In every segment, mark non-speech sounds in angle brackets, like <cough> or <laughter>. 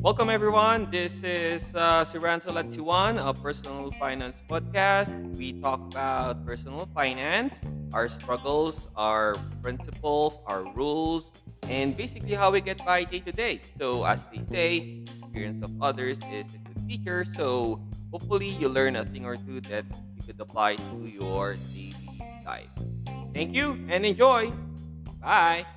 Welcome everyone. This is uh, si Ransel at Siwan, a personal finance podcast. We talk about personal finance, our struggles, our principles, our rules, and basically how we get by day to day. So as they say, experience of others is a good teacher. So hopefully you learn a thing or two that you could apply to your daily life. Thank you and enjoy. Bye.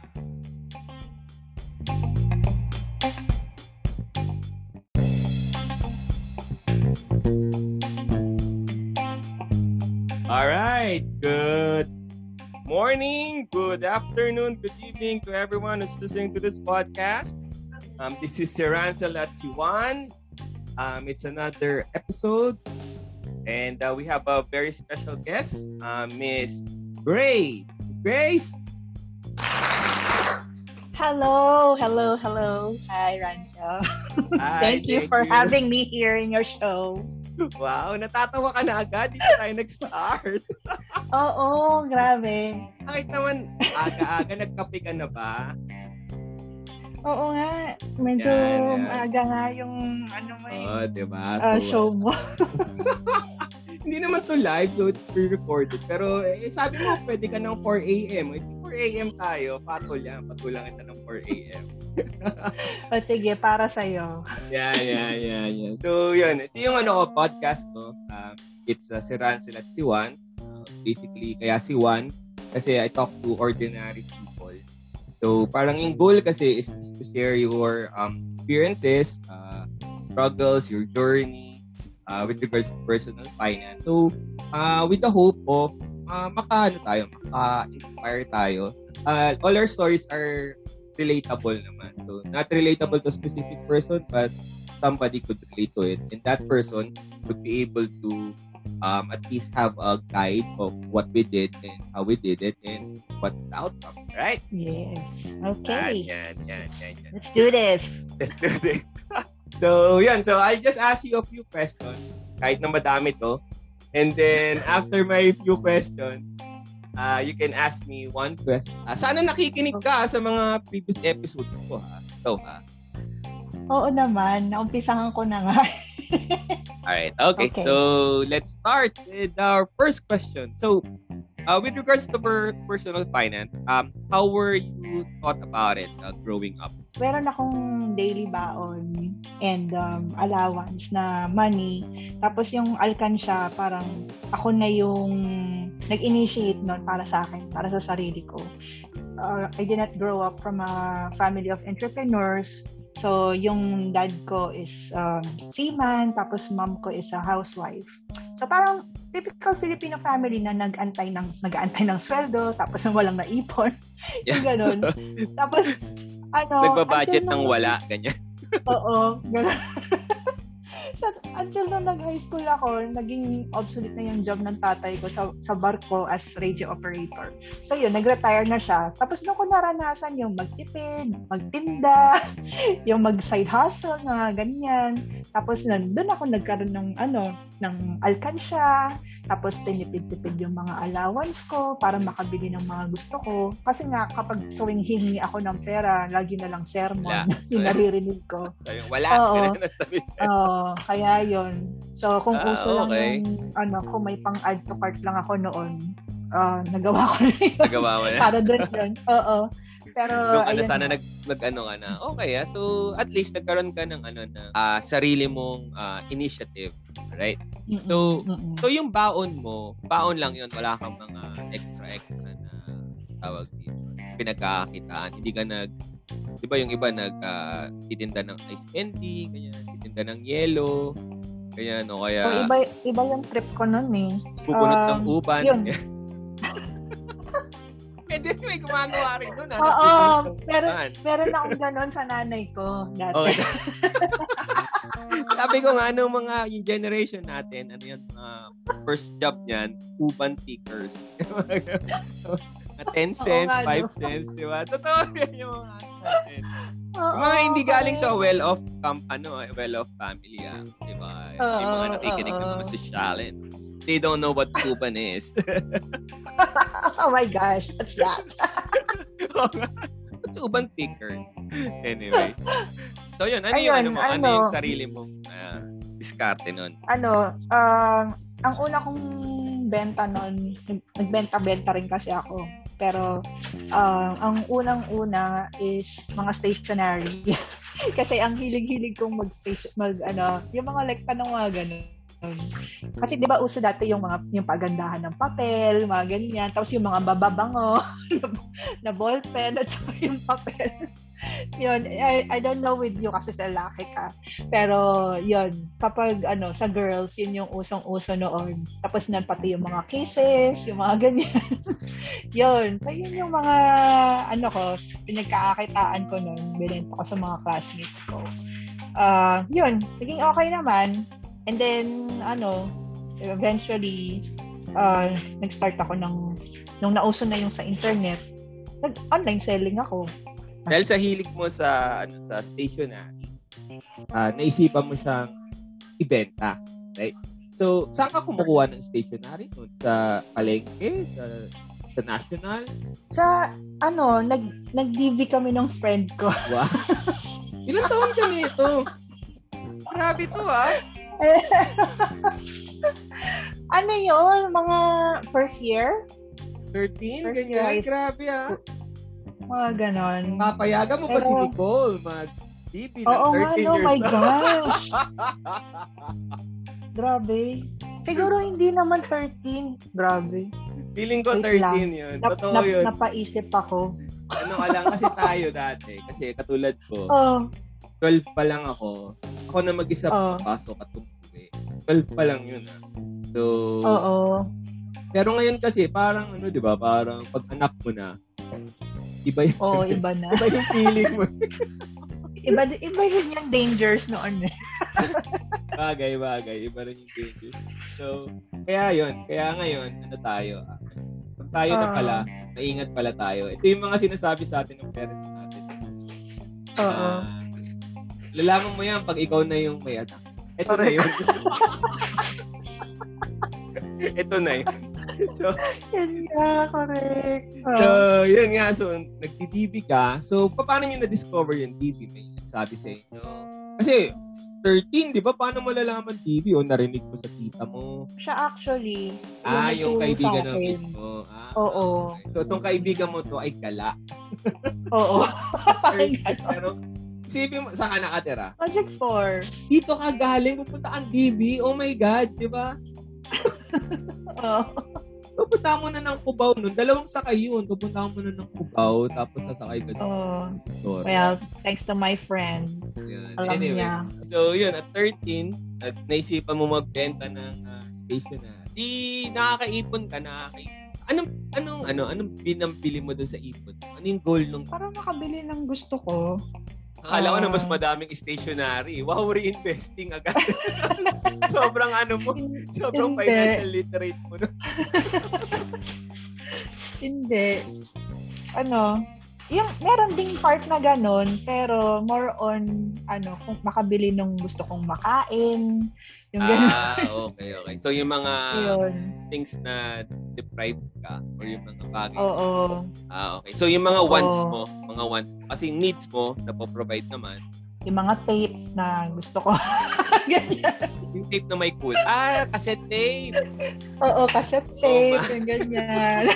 All right. Good morning, good afternoon, good evening to everyone who's listening to this podcast. Um, this is Siransel at Siwan. Um, it's another episode, and uh, we have a very special guest, uh, Miss Grace. Miss Grace. Hello, hello, hello. Hi, Ransel. <laughs> Hi, thank you thank for you. having me here in your show. Wow, natatawa ka na agad. Di pa tayo nag-start. <laughs> Oo, grabe. Kahit naman aga-aga, nagkape ka na ba? Oo nga. Medyo Yan, yan. maaga nga yung ano mo eh, Oo, di ba? ah, So, show mo. <laughs> hindi naman to live, so it's pre-recorded. Pero eh, sabi mo, pwede ka ng 4 a.m. If 4 a.m. tayo, patol yan. Patulang kita ng 4 a.m. o sige, para sa'yo. Yan, yan, yan, yan. So, yun. Ito yung ano ko, podcast ko. Um, it's uh, si Ransel at si Juan. Uh, basically, kaya si Juan, kasi I talk to ordinary people. So, parang yung goal kasi is just to share your um, experiences, uh, struggles, your journey uh, with regards to personal finance. So, uh, with the hope of uh, maka, ano tayo, maka-inspire tayo. Uh, all our stories are relatable naman. So, not relatable to a specific person, but somebody could relate to it. And that person would be able to um, at least have a guide of what we did and how we did it and what's the outcome, right? Yes. Yan, Okay. yan, yan, yan, yan. Let's do this. Let's do this. <laughs> so, yun. So, I'll just ask you a few questions. Kahit na madami to. And then, after my few questions, uh, you can ask me one question. Ah, sana nakikinig ka sa mga previous episodes ko, ha? So, ha? Oo naman. Naumpisahan ko na nga. <laughs> Alright, okay. Okay. So, let's start with our first question. So, uh, with regards to per- personal finance, um, how were you taught about it uh, growing up? Meron akong daily baon and um, allowance na money. Tapos yung alkansya, parang ako na yung nag-initiate nun para sa akin, para sa sarili ko. Uh, I did not grow up from a family of entrepreneurs. So, yung dad ko is um, seaman, tapos mom ko is a housewife. So, parang typical Filipino family na nag-antay ng, nag-antay ng sweldo, tapos walang naipon. <laughs> yung ganun. <laughs> Tapos, ano, Nagbabudget ng wala, ganyan. <laughs> Oo, gano'n. <laughs> so, until nung nag-high school ako, naging obsolete na yung job ng tatay ko sa, sa barko as radio operator. So yun, nag-retire na siya. Tapos nung ko naranasan yung magtipid, magtinda, <laughs> yung mag-side hustle, na ganyan. Tapos nun, doon ako nagkaroon ng ano, ng alkansya, tapos tinipid-tipid yung mga allowance ko para makabili ng mga gusto ko. Kasi nga, kapag tuwing hihingi ako ng pera, lagi na lang sermon <laughs> yung naririnig ko. So, yung wala, Oo. <laughs> Oo, kaya yon. So, kung Ah, uso lang okay. yung, ano, kung may pang-add to cart lang ako noon, ah, nagawa ko na yun. Nagawa mo na. <laughs> Para doon yun. Oo. Pero, na ayun. sana nag, nag ano ka na. Okay ah. So at least nagkaroon ka ng ano na ah, sarili mong ah, initiative, right? Mm-mm, so, mm-mm. So yung baon mo, baon lang 'yon, wala kang mga extra extra na tawag dito. Pinagkakakitaan, hindi ka nag 'di ba yung iba nag ah, titinda ng ice candy, ganyan, titinda ng yelo, ganyan o So, kaya iba, iba yung trip ko noon eh. bubunot ng um, uban. yun. <laughs> Di may gumagawa rin doon. ah, Oo, <laughs> uban. Meron akong ganon sa nanay ko dati. Okay. <laughs> Sabi ko nga, ano mga yung generation natin, ano yan, mga first job niyan, uban pickers. <laughs> Mga 10 cents, nga, 5 no? cents, di ba? Totoo yan yung mga ano natin. Oo, mga hindi galing sa well-off camp, ano, eh, well-off family, ah. Di ba? Yung mga nakikinig ng mga sosyalin. They don't know what uban is. <laughs> oh my gosh, what's that? What's uban pickers? anyway. So yun, ano Ayun, yung ano mo? Ano, ano, yung sarili mo? Uh, diskarte nun? Ano, um, ang una kong benta nun, nagbenta-benta rin kasi ako. Pero uh, ang unang-una is mga stationery. <laughs> kasi ang hilig-hilig kong mag-station, mag, ano, yung mga like tanong mga ganun. Kasi 'di ba uso dati yung mga yung pagandahan ng papel, mga ganyan. Tapos yung mga bababango <laughs> na ballpen at yung papel. <laughs> yun, I, I don't know with you kasi sa lalaki ka. Pero yun, kapag ano sa girls, yun yung usong-uso noon. Tapos na pati yung mga cases, yung mga ganyan. <laughs> yun. So yun yung mga ano ko, pinagkakakitaan ko noon. Binenta ko sa mga classmates ko. Uh, yun, naging okay naman And then, ano, eventually, uh, nag-start ako ng, nung nauso na yung sa internet, nag-online selling ako. Dahil sa hilig mo sa ano sa stationery, uh, naisipan mo siyang ibenta, right? So, saan ka kumukuha ng stationery nun? Sa palengke? Sa, sa national? Sa, ano, nag, nag-DV kami ng friend ko. Wow. <laughs> Ilang taon ka nito? Grabe to, ah. <laughs> ano yun? Mga first year? 13? First ganyan? Year. Grabe ah. Mga ganon. Papayagan mo Pero, ba si Nicole mag DP ng Oo 13 nga, no, my gosh. <laughs> Grabe. Siguro hindi naman 13. Grabe. Feeling ko 13 lang. yun. Nap, Totoo nap, yun. Napaisip ako. ano ka lang kasi tayo dati. Kasi katulad ko. Oh. 12 pa lang ako. Ako na mag-isa oh. papasok at umuwi. 12 pa lang yun ah. So, Oo. Pero ngayon kasi parang ano 'di ba, parang pag anak mo na iba yung Oo, iba na. <laughs> iba yung feeling mo. iba iba rin yung dangers noon. Eh. <laughs> bagay, bagay. Iba rin yung dangers. So, kaya yun. Kaya ngayon, ano tayo? Ah, pag tayo uh, na pala, maingat pala tayo. Ito yung mga sinasabi sa atin ng parents natin. Oo. Uh, Lalaman mo yan pag ikaw na yung may anak. Ito na yun. Ito <laughs> na yun. So, yan nga, correct. Oh. So, yun nga. So, nagdi-DB ka. So, paano nyo na-discover yung DB? May nagsabi sa inyo. Kasi, 13, di ba? Paano mo lalaman DB? O narinig mo sa tita mo? Siya actually. Ah, yung kaibigan mo mismo. Ah, Oo. Okay. So, itong kaibigan mo to ay gala. Oo. <laughs> <laughs> Pero, Isipin mo, saan ka nakatira? Project 4. Dito ka galing, pupunta kang DB. Oh my God, di ba? <laughs> Oo. Pupunta mo na ng Cubao nun. Dalawang sakay yun. Pupunta mo na ng Cubao, tapos sasakay ka Oo. Oh. Well, thanks to my friend. Yan. Alam anyway, niya. So, yun, at 13, at naisipan mo magbenta ng uh, stationery. Di nakakaipon ka, nakakaipon. Anong, anong, ano, anong binampili mo doon sa ipon? Ano yung goal nung... Para makabili ng gusto ko. Akala ko na mas ah. madaming stationery. Wow, reinvesting agad. <laughs> sobrang ano mo, sobrang Hindi. financial literate mo. No? <laughs> Hindi. Ano, yung meron ding part na ganun, pero more on ano, kung makabili nung gusto kong makain, yung ganun. Ah, okay, okay. So yung mga Yun. things na deprived ka or yung mga bagay. Oo. Ah, okay. So yung mga Oo. wants mo, mga wants, kasi needs mo, na provide naman. Yung mga tape na gusto ko. <laughs> ganyan. Yung tape na may cool. Ah, cassette tape. <laughs> Oo, cassette tape. Oh, yung ganyan. <laughs>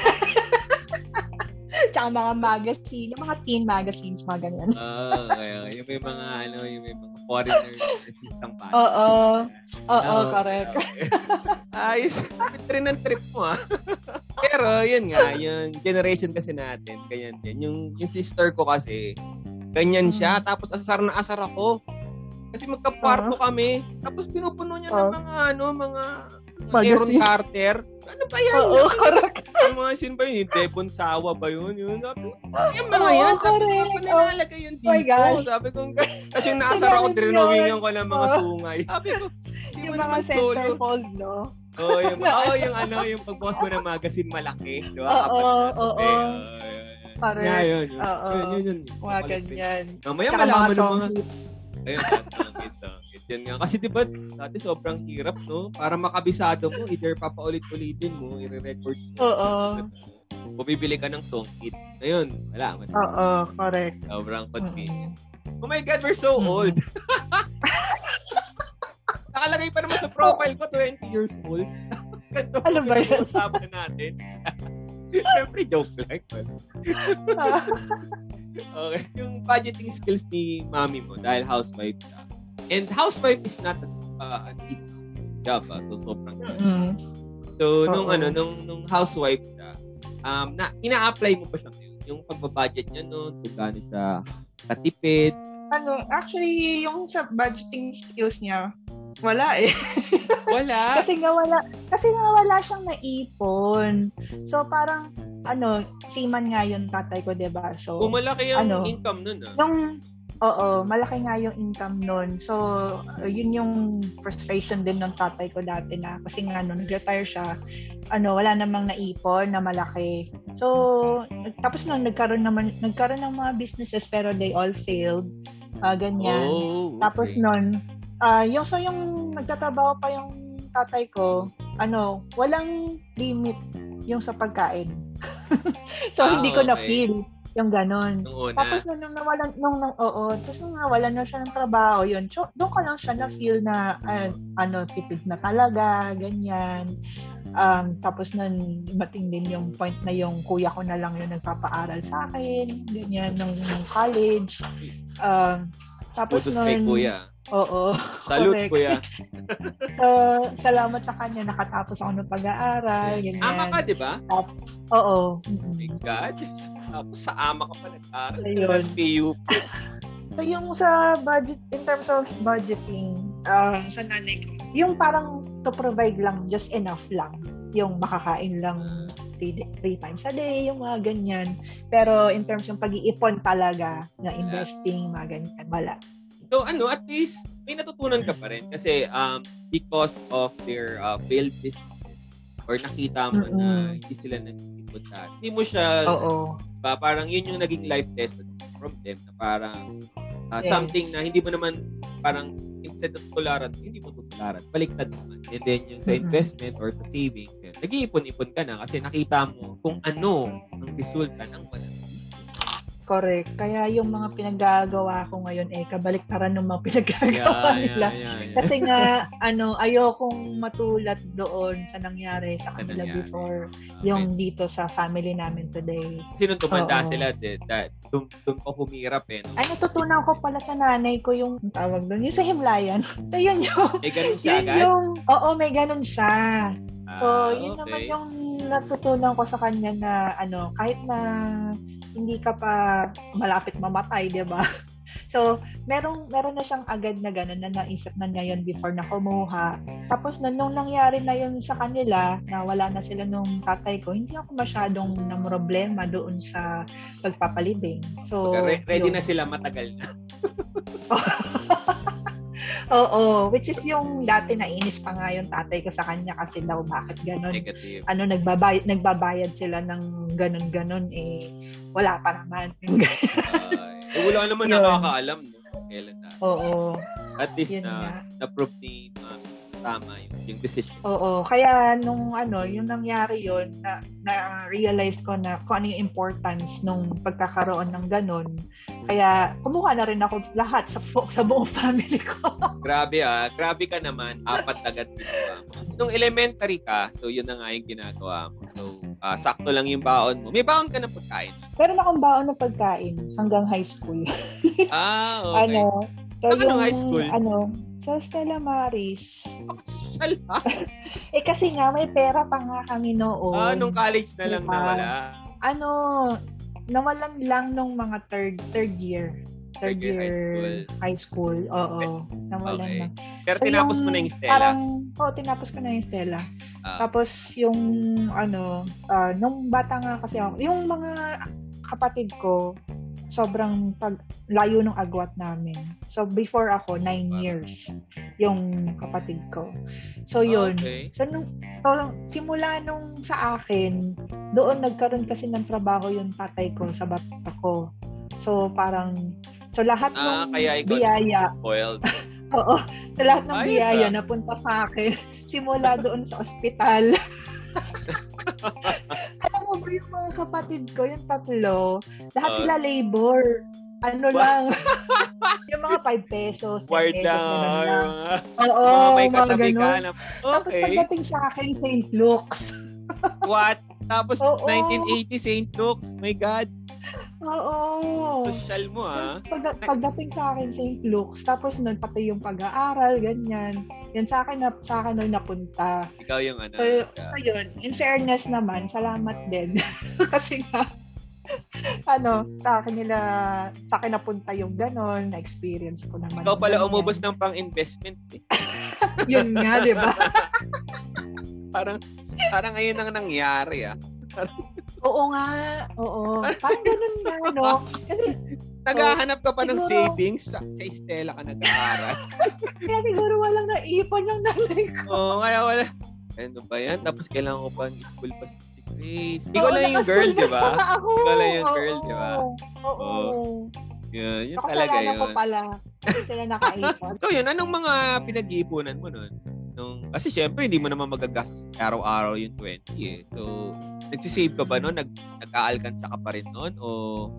Tsaka mga magazine, yung mga teen magazines, mga ganyan. Oo, uh, okay, Yung may mga, ano, yung may mga foreigner na pa. Oo. Oo, correct. Okay. Ayos. Trip ng trip mo, ah. Pero, yun nga, yung generation kasi natin, ganyan din. Yung, yung sister ko kasi, ganyan siya. Hmm. Tapos, asar na asar ako. Kasi magkakwarto uh-huh. kami. Tapos, pinupuno niya uh-huh. ng mga, ano, mga Aaron Carter. Ano ba yan? Oo, correct. Yung mga sin ba yun? Devon Sawa ba yun? Yun, sabi, yung mga yan. Sabi ko, pa nilalagay yan dito. Oh sabi ko, kasi yung naasar ako, drinawingan ko ng mga sungay. Sabi ko, di mo naman solo. Yung mga fold, no? oh, yung, oh, yung ano, yung pagbukas mo ng magazine malaki. Di ba? Oo, oo, oo. Pare. Yeah, yun, yun. Oo. Yun, yun, yun. Mga ganyan. Mamaya malaman ng mga... Ayun, songkit, songkit. Yan nga. Kasi diba, dati sobrang hirap, no? Para makabisado mo, either papaulit-ulitin mo, i-record mo. Oo. bumibili ka ng song kits. Ngayon, wala. Oo, correct. Sobrang convenient. Oh my God, we're so old. <laughs> Nakalagay pa naman sa profile ko, 20 years old. <laughs> Ganito Ano ba yan? usapan natin. <laughs> Siyempre, joke lang. okay. Yung budgeting skills ni mami mo dahil housewife ka. And housewife is not uh, an easy job. Ah. So, sobrang Mm-mm. So, nung Oo. ano, nung, nung housewife siya, um, na, ina-apply mo pa siya ngayon? Yung pagbabudget niya noon, kung gaano siya katipid. ano, actually, yung sa budgeting skills niya, wala eh. <laughs> Wala. kasi nga wala, kasi nga wala siyang naipon. So parang, ano, seaman nga yung tatay ko, 'di ba So, Kung malaki ang Ano? income nun, ah. nung, oo, malaki nga yung income nun. So, uh, yun yung frustration din ng tatay ko dati na, kasi nga, nung nag-retire siya, ano, wala namang naipon na malaki. So, tapos nung nagkaroon naman, nagkaroon ng mga businesses pero they all failed. Ah, ganyan. Oh, okay. Tapos nun, ah yung so yung nagtatrabaho pa yung tatay ko, ano, walang limit yung sa pagkain. <laughs> so Ah, hindi ko na okay. feel yung ganon. Nung una. Tapos nung, nung nawalan nung, nung oo, tapos nung nawalan na siya ng trabaho, yun. So, doon ko lang siya na feel na ah, ano, tipid na talaga, ganyan. Um, tapos nun, dumating din yung point na yung kuya ko na lang yung nagpapaaral sa akin, ganyan, nung, nung college. Um, tapos kay nun, kuya. Oo. Salute, correct. kuya. <laughs> So, salamat sa kanya. Nakatapos ako ng pag-aaral. Ganyan. Ama ka, di ba? Oo. Oh my God. Tapos sa ama ka pa nag-aral. Ayun. PUP. So, yung sa budget, in terms of budgeting, uh, sa nanay ko, yung parang to provide lang, just enough lang. Yung makakain lang three, three times a day, yung mga ganyan. Pero in terms yung pag-iipon talaga, na investing, mga ganyan, wala. So ano, at least may natutunan ka pa rin kasi um because of their uh, failed businesses or nakita mo na Mm-mm. hindi sila nag-ipon na. Hindi mo siya Oo. ba, parang yun yung naging life lesson from them na parang uh, Yes. something na hindi mo naman parang instead of tularan, hindi mo tutularan. Baliktad naman. And then yung sa investment or sa savings, yun, nag-iipon-ipon ka na kasi nakita mo kung ano ang resulta ng wala. Correct. Kaya yung mga pinaggagawa ko ngayon eh kabaliktaran ng mga <laughs> pinaggagawa nila. Kasi nga ano ayokong matulad doon sa nangyari sa kanila nangyari. before Okay. yung dito sa family namin today. Nung tumanda Oo. sila, de, that, dun, dun pa humirap eh. No? Ay natutunan ko pala sa nanay ko yung tawag doon, yung sa himlayan. So <laughs> yun yung Eh, ganun siya yun agad? yung oo may ganun siya. Ah, So, yun naman okay. yung natutunan ko sa kanya na ano, kahit na hindi ka pa malapit mamatay, 'di ba? <laughs> So, merong meron na siyang agad na ganun na naisip na niya yun before na kumuha. Tapos na nung nangyari na yun sa kanila, na wala na sila nung tatay ko, hindi ako masyadong na problema doon sa pagpapalibing. So, re- ready yun. na sila matagal na. <laughs> Oo, which is yung dati nainis pa nga yung tatay ko sa kanya kasi daw bakit ganun. Negative. ano nagbabayad nagbabayad sila ng ganun-ganun eh wala pa naman. <laughs> Uh, wala naman nakakaalam no? Kailan na. Oo. At least na na-prove ni ma'am tama yung, yung decision. Oo. Kaya nung ano, yung nangyari yon na, na realize ko na kung ano yung importance nung pagkakaroon ng ganun. Kaya kumuha na rin ako lahat sa sa buong <laughs> family ko. Grabe ah. Grabe ka naman. Apat agad ginawa mo. Nung elementary ka, so yun na nga yung ginagawa mo. So, ah, sakto lang yung baon mo. May baon ka ng pagkain. Meron akong baon ng pagkain hanggang high school. Ah, okay. <laughs> Ano? So, nung high school? Ano, sa Stella Maris. Eh kasi nga, may pera pa nga kami noon. Ah, nung college na lang Diba? nawala. ano, nawalan lang nung mga third third year. Third, Third year high school. high school. Oo, nawalan Okay. lang. Pero So, tinapos mo yung na yung Stella. Parang, oo, tinapos ko na yung Stella. Ah. Tapos, yung, ano, ah, nung bata nga kasi ako, yung mga kapatid ko, sobrang pag, layo ng agwat namin. So, before ako, nine years, yung kapatid ko. So, yun. Okay. So, nung, so, simula nung sa akin, doon nagkaroon kasi ng trabaho yung tatay ko sa bata ko. So, parang, so lahat Ah, ng kaya biyaya, spoiled. <laughs> oo, so lahat ng Ayos, biyaya ah. napunta sa akin, <laughs> simula doon sa ospital. <laughs> Alam mo mo yung mga kapatid ko, yung tatlo, lahat Oo. sila labor. Ano lang. <laughs> yung mga 5 pesos, 10 Ward pesos, lang. Oo, mga may mga katabi ka na, Tapos okay, pagdating sa akin, St. Luke's. <laughs> what? Tapos Oo. 1980 St. Luke's. My God. Oo. Social mo ah. Pag, pagdating sa akin, St. Luke's, tapos nun, pati yung pag-aaral, ganyan. Yan sa akin, na, sa akin nun napunta. Ikaw yung ano. So, ah, so yun, in fairness naman, salamat din. <laughs> Kasi nga, <laughs> ano, sa akin nila, sa akin napunta yung ganon, na-experience ko naman. ikaw pala ganyan. umubos ng pang-investment eh. <laughs> Yun nga, di ba? <laughs> Parang, parang ngayon ang nangyari ah. Oo nga, oo. Parang ganun nga, no? Kasi, Naghahanap ka pa ng Siguro- savings sa, sa Estela ka nag-aaral. kaya siguro walang naipon yung nanay ko. Oo, kaya wala. Ano ba yan? Tapos kailangan ko pa ng school pass Grace. Ikaw lang yung girl, di ba? Ako. Ikaw lang yung girl, di ba? Oo. Oo. Yun, yun talaga Nakasalanan ko yun. pala. Hindi sila nakaipon. <laughs> So yun, anong mga pinag-iipunan mo nun? Nung, kasi syempre, hindi mo naman magagastos araw-araw yung 20 eh. So, nagsisave ka ba nun? Nag, nag-aalkansya ka pa rin nun? O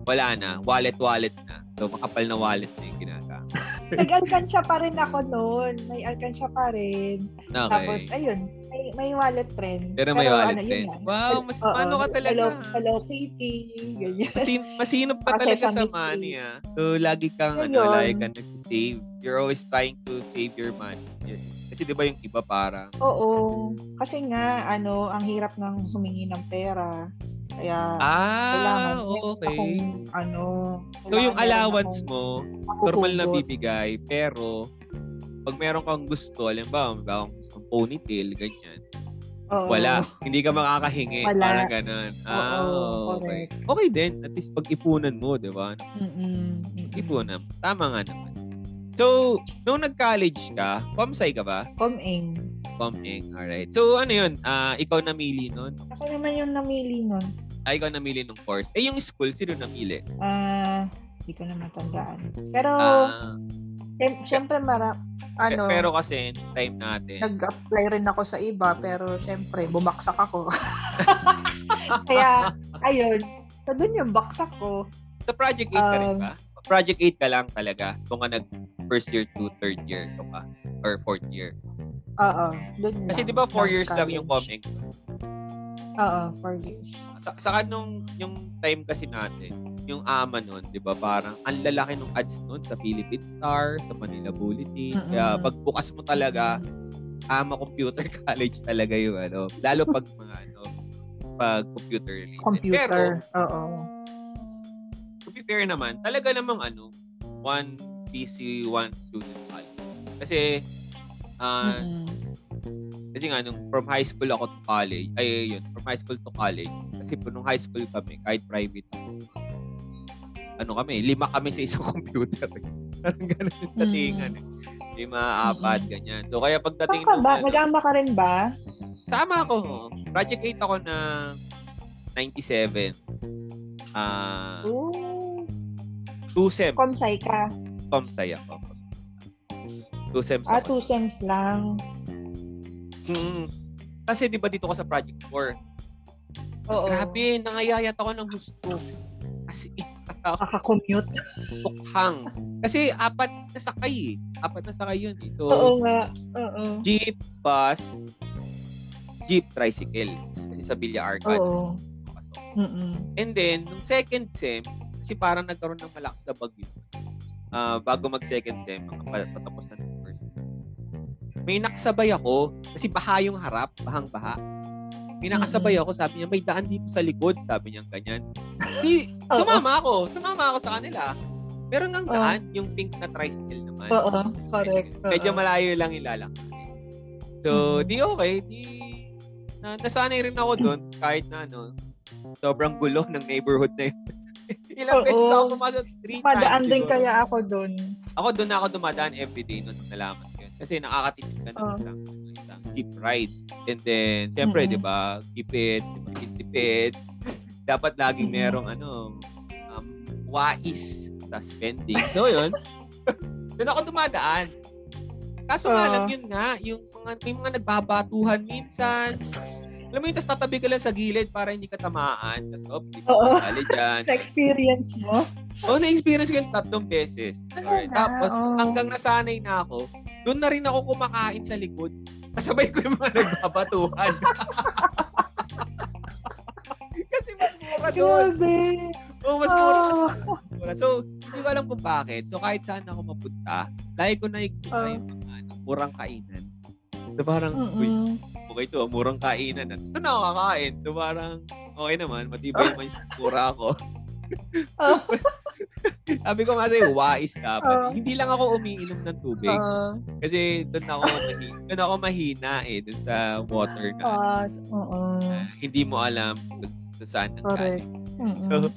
wala na? Wallet-wallet na? So, makapal na wallet na yung ginagamit. <laughs> Nag-alkansya pa rin ako noon. May alkansya pa rin. Tapos, Okay. ayun, may, may wallet rin. Pero may wallet rin. lang. Wow, mas Oo, paano ka talaga? Hello, hello Kitty, ganyan. Masin, masinop ka talaga sa money ah. So, lagi kang, ano, lagi kang nagsisave. You're always trying to save your money. Kasi di ba yung iba parang, Oo. Kasi nga, ano, ang hirap ng humingi ng pera. Kaya, ah, kailangan okay. akong, ano, So, yung allowance mo, normal na bibigay, pero pag meron kang gusto, may kang gustong ponytail, ganyan, Oo. wala. Hindi ka makakahingi. Wala. Parang ganun. Ah, Oo, okay. correct. Okay din. At least pag ipunan mo, di ba? Mm-mm. Ipunan. Tama nga naman. So, nung nag-college ka, comsci ka ba? Coming. Coming, alright. So, ano yun? Ah, ikaw namili nun? Ako naman yung namili nun. Ah, ikaw namili nung course. Eh, yung school, sino namili? Ah, hindi ko na matandaan. Pero, syem- syempre, mara, ano, pe- pero kasi, time natin, nag-apply rin ako sa iba, pero syempre, bumaksak ako. <laughs> Kaya, ayun. So, dun yung baksak ko. Sa Project 8 ka rin Um, ba? Project 8 ka lang talaga kung ka nag first year to third year to ka or fourth year. Oo, dun Kasi. 'di ba 4 Ng years lang yung college. Oo, four years. Sa saka nung yung time kasi natin, yung ama nun, 'di ba, parang ang lalaki ng ads nun sa Philippine Star, sa Manila Bulletin. Mm-mm. Kaya pagbukas mo talaga, ama computer <laughs> college talaga yung ano, lalo pag mga ano, pag computer related. Computer. Oo. to be fair naman, talaga namang ano, one PC, one student college. Kasi, ah, Mm-mm. Kasi nga, nung from high school ako to college, ay yun, from high school to college, kasi po nung high school kami, kahit private, ano kami, lima kami sa isang <laughs> computer. eh. Parang ganun yung datingan. Eh. Lima, apat, ganyan. So, kaya Saan pagdating ka nung, ba? ano, Nag-ama ka rin ba? Tama ako. Project 8 ako na 97. Ah, Oo. two sems. Comsci ka. Comsci ako. Two sems Ah, ako. two sems lang. Mm. Kasi di ba dito ko sa Project 4? Oo. Grabe, nangayayat ako ng gusto. Kasi Kaka-commute. tukhang. Kasi apat na sakay eh. Apat na sakay yun eh. So, Oo nga. Oo. jeep, bus, jeep, tricycle. Kasi sa Villa Arcade. Oo. Mm-mm. And then, nung second sem, kasi parang nagkaroon ng malakas na bagyo. Ah, bago mag second sem, mga pa- patapos na. May nakasabay ako, kasi baha yung harap, bahang-baha. May nakasabay ako, sabi niya, may daan dito sa likod, sabi niya ganyan. Di, <laughs> sumama ako, sumama ako sa kanila. Meron ngang Oo. daan, yung pink na tricycle naman. Oo. Correct. Oo. Medyo malayo lang lalakad. So, di okay. Di, na, nasanay rin ako doon kahit na ano, sobrang gulo ng neighborhood na yun. <laughs> Ilang beses ako pumasok? Three times. Madaan din siguro. kaya ako dun. Ako doon na ako dumadaan everyday noon nalaman. Kasi nakakatipid ka ng Oo. isang, isang cheap ride. And then, syempre, Mm-mm. di ba, keep it, di ba, tipid. Dapat laging Mm-mm. merong ano, um, wais sa spending. So, yun. <laughs> doon ako dumadaan. Kaso nga Oo. lang yun nga, yung mga, may mga nagbabatuhan minsan. Alam mo yung tas tatabi ka lang sa gilid para hindi ka tamaan. Tapos, oh, hindi ka dyan. <laughs> Na-experience mo? Oo, na-experience ko yung tatlong beses. Alright. Talaga? Tapos, Oo. hanggang nasanay na ako, doon na rin ako kumakain sa likod. Kasabay ko yung mga nagbabatuhan. <laughs> Kasi mas mura doon. Oo, mas mura. Oh. Mas mura. So, hindi ko alam kung bakit. So, kahit saan ako mapunta, lagi ko nakikita Oh. yung mga ano, murang kainan. So, parang, uy, Mm-mm. okay to, murang kainan. At na ako kakain. So, parang, okay naman, matibay <laughs> naman yung mura ako. Oh. <laughs> Sabi ko nga sa'yo, wais dapat. Oh. Hindi lang ako umiinom ng tubig. Ah, Kasi doon ako, mahina, doon ako mahina eh, doon sa water na oo. ah, hindi mo alam kung, saan ang galing. So,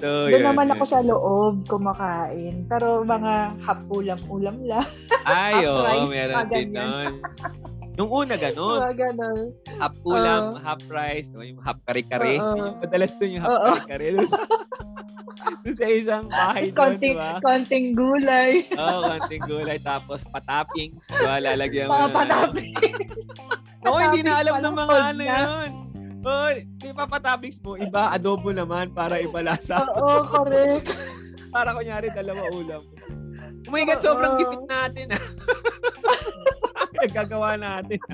so Doon yun, naman yun. ako sa loob kumakain. Pero mga hap-ulam-ulam lang. Ay, oo, rice, meron din nun. <laughs> Nung una, ganun. Mga ganun. half ulam, Oo. half rice, yung half kare-kare. Oo. Yung madalas doon yung half Oo. kare-kare. Doon sa, <laughs> doon sa isang bahay doon, konting, di ba? konting gulay. Oo, konting gulay. Tapos patappings, di ba? Lalagyan mo Mga patabi. Ako, hindi na Patappings alam ng mga ano na. yun. Oh, di ba patappings mo? Iba, adobo naman para iba lasa. <laughs> Oo, correct. para kunyari dalawa ulam. Oh my God, Oo. sobrang gipit natin ah. <laughs> Nagagawa natin. <laughs>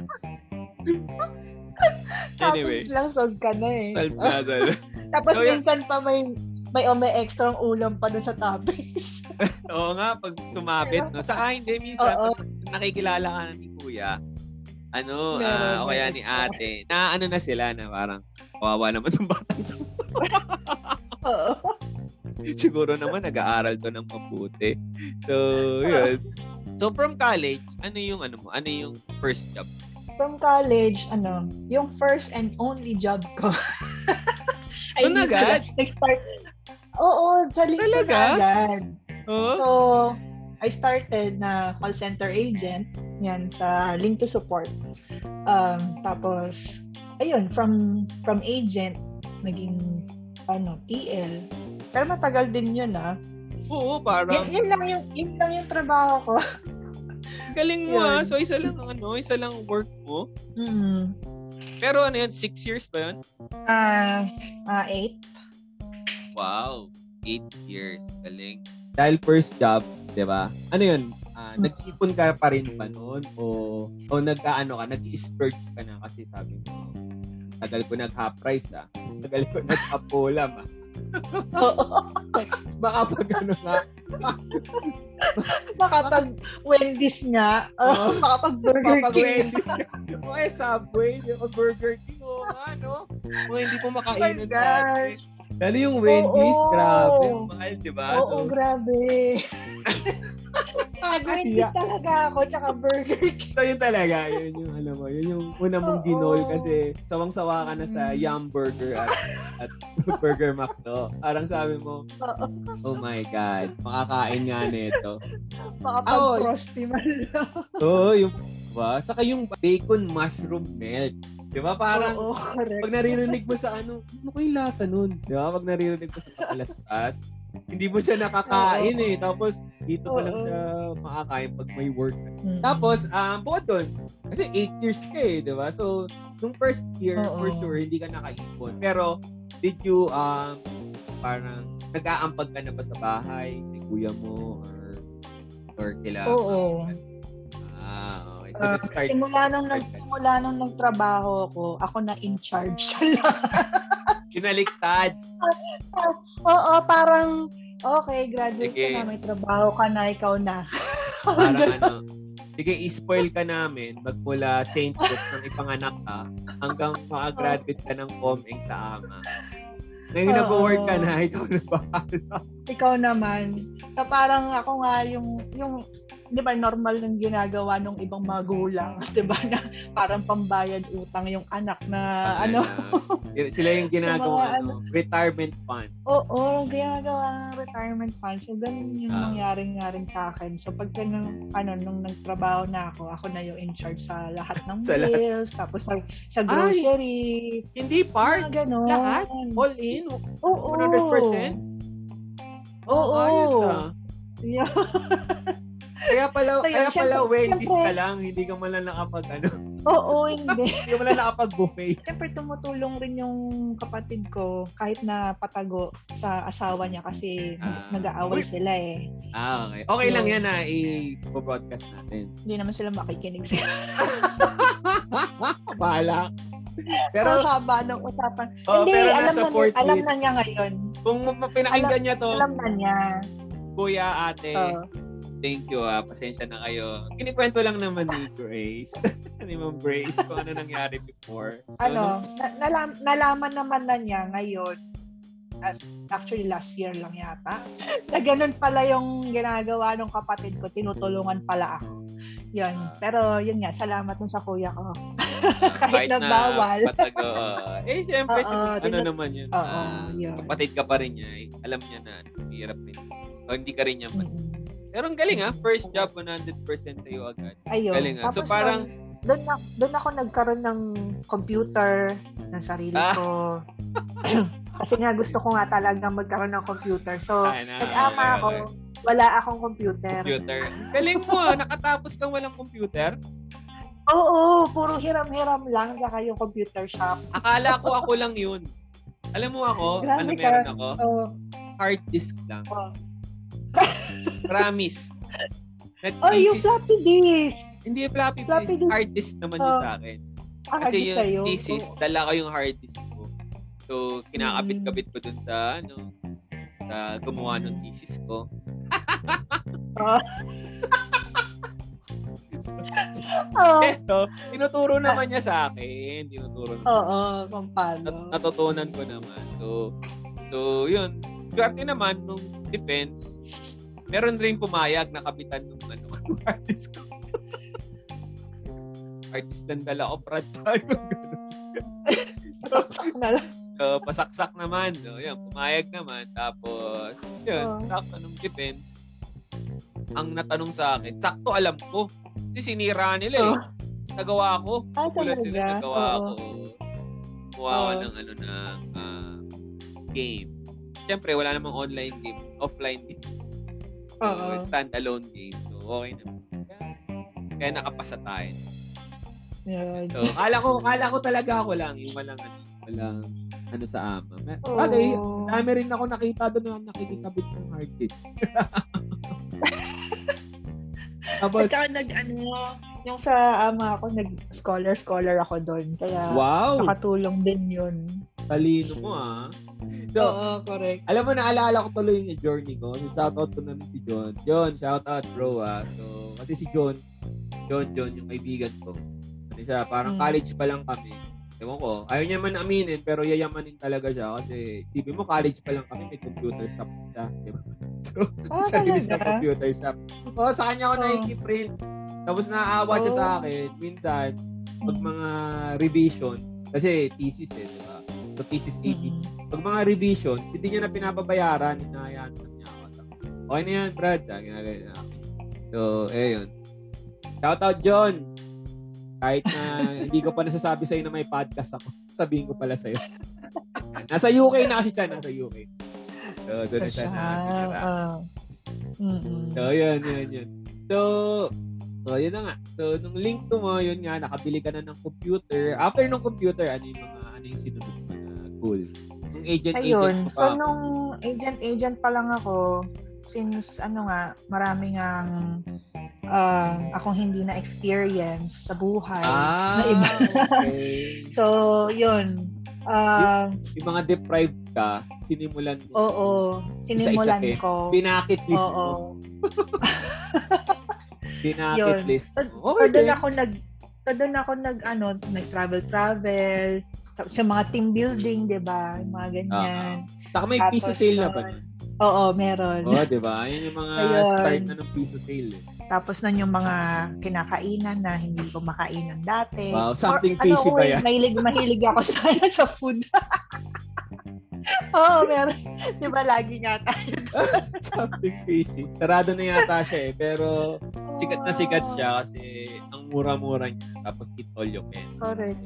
anyway, Toppings lang, sog ka na eh. solve. <laughs> Tapos So, minsan pa may may o may extra ulam pa dun sa toppings. <laughs> Oo nga, pag sumabit, no? Saka hindi, minsan, Oo. pag nakikilala ka na ni kuya, ano, Meron, ah, o kaya ni ate, na ano na sila na parang, kawawa naman itong batang to. Oo. Siguro naman nag-aaral to ng mabuti. So, yun. So, from college, ano yung ano mo? Ano yung first job? From college, ano, yung first and only job ko. Doon hindi agad? Nag-start. Oo, sa linggo Talaga? na agad. Oh? So, I started na call center agent. Yan, sa link to support. Um, tapos, ayun, from from agent, naging, ano, TL. Pero matagal din yun, ah. Oo, parang, Yun, yun lang yung, yun lang yung trabaho ko. <laughs> galing mo ah. yun. So, isa lang, ano, isa lang work mo. Mm. Pero ano yan, six years ba yun? Ah, ah, eight. Wow. Eight years. Galing. Dahil first job, di ba? Ano yun? Ah, nag-ipon ka pa rin ba noon? O, o nag-ano ka, nag-splurge ka na kasi sabi mo, tagal ko nag-half price ah. Tagal ko nag-half ulam ah. Oo. <laughs> Baka pag ano nga, Makapag <laughs> Wendy's nga. Uh, <laughs> makapag Burger Kapag King. Wendy's ka. O eh, Subway, ba, Burger King, o nga, no? Kung hindi mo makainan Oh my dati. Lalo yung Wendy's, Oo. grabe, ang mahal, di ba? Oo, So, grabe. <laughs> Nag-Wendy's talaga ako, tsaka Burger King. so, yun talaga, yun yung, alam mo, yun yung una mong Oo. ginol kasi sawang-sawa ka na sa Mm. Yum Burger at, at <laughs> Burger McDo. Parang sabi mo, Oo. oh my God, makakain nga nito. Makapag Oo. frosty man lang. <laughs> Oo, yung, ba? Saka yung bacon mushroom melt. Di ba? Parang, Oo, correct. pag naririnig mo sa ano, ano ko yung lasa nun? Di ba? Pag naririnig mo sa pakalastas, hindi mo siya nakakain Oo. eh. Tapos, dito pa lang Oo. siya makakain pag may work. Mm. Tapos, um, bukod doon, kasi 8 years ka eh, di ba? So, nung first year, Oo. for sure, hindi ka nakaipon. Pero, did you, um, parang, nag-aampag ka na ba sa bahay? Kay kuya mo? Or, or kila? Oo. Ah, Ah, nag-start. simula nung, nag, simula nung nagtrabaho ako, ako na in charge <laughs> sa lahat. Kinaliktad. <laughs> Oo, parang, okay, graduate Sige. ka na, may trabaho ka na, ikaw na. <laughs> Parang ano, sige, i-spoil ka namin magmula St. Luke nang ipanganak ka hanggang makagraduate ka ng COMENG sa AMA. Ngayon Oo. nag-work ka na, ikaw na bahala. ikaw naman. So parang ako nga yung yung 'di ba normal yung ginagawa ng ibang magulang, 'di ba na parang pambayad utang yung anak na ano. <laughs> na, sila yung ginagawa, Mga ano, retirement fund. Oo, ginagawa ng retirement fund. So ganun yung Ah. nangyari nga rin sa akin. So pag ganun, ano nung nagtrabaho na ako, ako na yung in charge sa lahat ng Sa lahat. bills, tapos sa, sa grocery, Hindi part, mga ganun. lahat, all in, Oo. 100%. Oo. Ayos ah. Yeah. <laughs> Kaya pala, So, yun, kaya pala syempre- Wendy's syempre- ka lang, hindi ka man lang nakapag ano. Oo, hindi. <laughs> Hindi mo lang nakapag-buffet. Siyempre, tumutulong rin yung kapatid ko kahit na patago sa asawa niya kasi Ah. nag-aaway Uy. sila eh. Ah, okay. Okay lang So- yan na i-broadcast natin. Hindi naman sila makikinig sila. <laughs> Bahala. Pero, Ang haba ng usapan. oh, hindi, pero alam na, support alam na niya ngayon. kung pinakinggan niya to, Alam na niya. kuya, ate, Oo. Thank you ah. Pasensya na kayo. Kinikwento lang naman ni Grace. <laughs> ni Ma'am Grace kung ano nangyari before. So, ano, na, nalam, nalaman naman na niya ngayon, at actually last year lang yata, <laughs> na ganun pala yung ginagawa ng kapatid ko, tinutulungan pala ako. Yun. Ah. Pero yun nga, salamat dun sa kuya ko. <laughs> Ah, Kahit na bawal. patago. ah. eh, siyempre, Oo, si, ano tinut- naman yun. Ah, yun. kapatid ka pa rin niya. Eh. Alam niya na, hirap rin. O, hindi ka rin niya. Mm-mm. Pero ang galing ha, first job 100% sa'yo agad. Ayun. Galing ah. So, parang- doon na, doon ako nagkaroon ng computer ng sarili Ah. ko. <laughs> Kasi nga gusto ko nga talaga magkaroon ng computer. So, Ah, na, nag-ama ako, wala akong computer. Computer. Galing mo ah, nakatapos kang walang computer. Oo, puro hiram-hiram lang saka yung computer shop. Akala ko ako lang yun. Alam mo ako, Grabe ano ka. meron ako? Oh, Hard disk lang. oh. Promise. oh, yung Nag-thesis. floppy disk. Hindi floppy, floppy disk. Hard disk naman yun Oh. sa akin. Ah, Kasi yung sa'yo. thesis, Oo. dala ko yung hard disk ko. So, kinakabit-kabit ko dun sa, ano, sa gumawa ng thesis ko. <laughs> Oh. Oh. Pero, tinuturo naman niya sa akin. Tinuturo naman. Oo, kung Nat- paano. natutunan ko naman. So, so yun. Swerte naman nung defense, meron rin pumayag na kapitan nung ano, <laughs> artist ko. artist ng dala ko, ko, ganun. Na- so, pasaksak naman. So, yun, pumayag naman. Tapos, yun, Oh. sakto nung defense, ang natanong sa akin, sakto alam ko. Kasi sinira nila eh. Oh. Nagawa ko. Ah, Gulat sila nagawa Oo. ko. Gumawa ako Oo. ng ano ng ah, game. Siyempre, wala namang online game. Offline game. Oo. standalone game. So, okay naman. Kaya, kaya nakapasa tayo. Yun. So, kala ko, kala ko talaga ako lang. Yung walang, ano, walang, ano sa ama. Oo. Bagay, dami rin ako nakita doon na nakikikabit ng hard disk. <laughs> Tapos, saka nag, ano, yung sa ama ako, nag-scholar-scholar ako doon. Kaya, wow, nakatulong din yun. talino mo ah. So, Oo, correct. Alam mo, naalala ko tuloy yung journey ko. Shoutout ko na rin si John. John, shoutout bro ah. So, kasi si John, John, John, yung kaibigan ko. Ano siya, parang Hmm. college pa lang kami. Ewan ko, ayaw niya man aminin, pero yayamanin talaga siya. Kasi, isipin mo, college pa lang kami, may computer shop siya. Di ba? <laughs> So, Ah, sarili siya computer shop. Oo, sa kanya ako Oh. nakikiprint. Tapos naaawa siya sa Oh. akin. Minsan, pag mga revisions, kasi thesis eh, di ba? So, thesis 80 Mm. Pag mga revisions, hindi niya na pinapabayaran, hinahayaan lang niya ako. Okay na yan, Brad. Ah, ginagaya na ako. So, eh yun. Shout out, John. Kahit na hindi ko pa nasasabi sa'yo na may podcast ako, <laughs> sabihin ko pala sa'yo. <laughs> nasa UK na kasi siya, nasa UK. So, doon na siya na. Ah. Mm-mm. So, yun, yun, yun. So, so, yun na nga. So, nung link to mo, yun nga, nakabili ka na ng computer. After nung computer, ano yung mga, ano yung sinunod mo na goal? Agent, agent Ayun. mo pa So, nung agent-agent pa lang ako, since, ano nga, marami ngang ah, akong hindi na experience sa buhay. Ah, na iba. okay. <laughs> So, yun. Ah, Yung mga deprived ka, sinimulan mo. oo. Sinimulan Isa-isa, ko. Pinakit list Oo. mo. <laughs> Pinakit list So, mo. so Okay doon din. ako nag so doon ako nag ano, nag-travel travel sa mga team building, 'di ba? Mga ganyan. Saka may Tapos, piso sale na ba? Oo, meron. Oo, oh, di ba? Yan yung mga Ayun. start na ng piso sale. Eh. Tapos nun yung mga kinakainan na hindi ko makainan dati. Wow, something Or, fishy ano, ba yan? Mahilig, mahilig ako sa, <laughs> sa food. Oo, meron. Di ba lagi nga tayo? <laughs> something fishy. Sarado na yata siya eh. Pero sikat na sikat siya kasi ang mura-mura niya. Tapos eat all you can. Correct.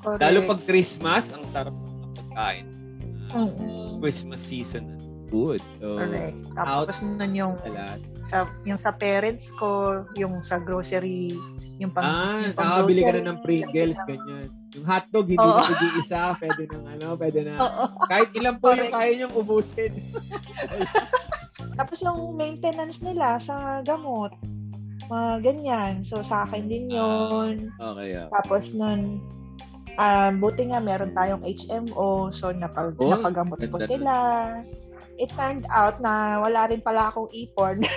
Correct. lalo pag Christmas, ang sarap ng pagkain. Ah, Mm-mm. Christmas season. food. So, Correct. out Tapos nun yung sa yung sa parents ko, yung sa grocery, yung pang Ah, yung pang nakakabili ka na ng Pringles, ganyan. Yung hotdog, hindi Oo. na nag-iisa. Pwede ng ano, pwede na. Oo. Kahit ilan po yung kaya niyong ubusin. <laughs> Tapos yung maintenance nila sa gamot, mga ganyan. So sa akin din yun. Okay, ah. Tapos nun, ah, buti nga meron tayong HMO, so napag, Oh, napagamot ko sila. It turned out na wala rin pala akong ipon. <laughs>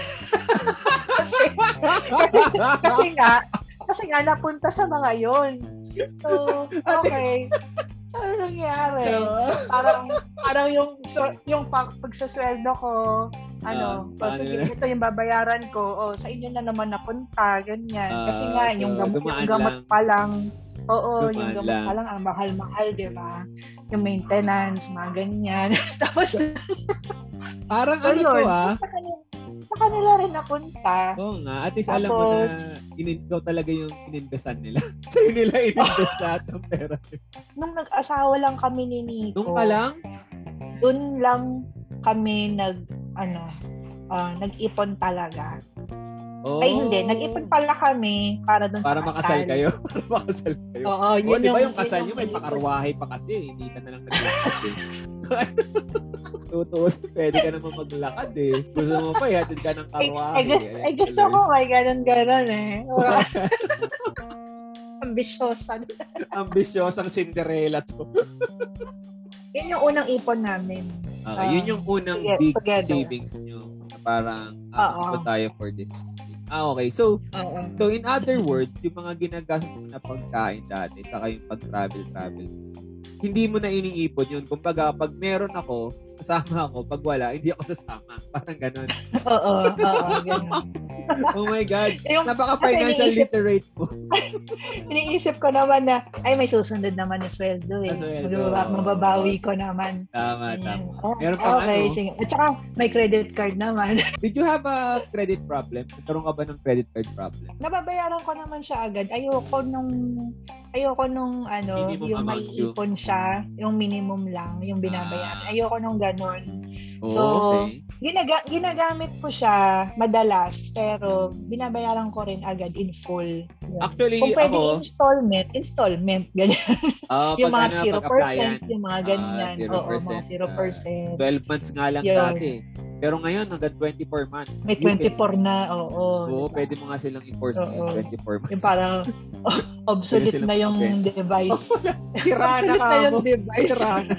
kasi, kasi nga, kasi nga napunta sa mga yon. So, okay. Ano nangyari? <laughs> Parang, parang yung, so, yung pag, pagsasweldo ko, ano, Ah, so, sige, ito yung babayaran ko, oh, sa inyo na naman napunta, ganyan. Kasi Ah, nga, yung gamot, gamot pa lang, oo, Dumaan yung gamot lang. pa lang, ang mahal-mahal, di ba? Yung maintenance, mga ganyan. <laughs> Tapos, <laughs> Parang so ano to yun, ah. sa kanila, sa kanila rin napunta. Oo nga. At least alam mo na in- ikaw talaga yung ininvesan nila. <laughs> Sa'yo nila ininvest lahat ng pera. Nung nag-asawa lang kami ni Nico, Nung ka lang, dun lang kami nag, ano, ah, nag-ipon talaga. Oh, Ay, hindi. Nag-ipon pala kami para dun para sa makasal kayo. <laughs> para makasal kayo. Oo, Oh, yun di ba yung, yung kasal yun nyo may pakarwahe pa kasi. Hindi ka na lang eh. Totoo, pwede ka naman maglakad eh. Gusto mo pa, ihatid ka ng karwahe. ay, gusto, ay, ko may ganun-ganun eh. <laughs> Ambisyosa. Ambisyosang Cinderella to. <laughs> Yun yung unang ipon namin. Okay, Ah, yun yung unang toge- big together. savings nyo. Parang, ah, Oo. ito tayo for this. Ah, okay. So, Oo. so in other words, yung mga ginagastos mo na pagkain dati, saka yung pag-travel-travel, hindi mo na iniipon yun. Kumbaga, pag meron ako, kasama ako. Pag wala, hindi ako sasama. <laughs> Parang ganun. Oo, oo, ganun. Oh my God. Yung, Napaka-financial iniisip- literate mo. <laughs> iniisip ko naman na, ay, may susunod naman na sweldo eh. Sweldo. Magbaba- mababawi ko naman. Tama, Ayan. tama. Oh, Meron pang okay, ano. sige. At saka, may credit card naman. <laughs> Did you have a credit problem? Nagkaroon ka ba ng credit card problem? Nababayaran ko naman siya agad. Ayoko nung ayoko nung ano, Minimum yung may ipon siya, yung minimum lang, yung binabayaran. Ah. Ayoko nung ganon. Oh, So, okay. Ginaga ginagamit ko siya madalas, pero binabayaran ko rin agad in full. Yun. Actually, Kung pwede ako, installment, installment, <laughs> ganyan. ah, yung mga ano, 0%, pag appliance, yung mga ganyan. ah, Oo, mga 0%. 12 months nga lang Yun. dati. Pero ngayon, hanggang 24 months. may You can- 24 na, oo. Oo, diba? pwede mo nga silang i-force ngayon, 24 months. Yung parang <laughs> oh, obsolete na yung device. <laughs> Sira na obsolete ka na yung mo. device. Sira na.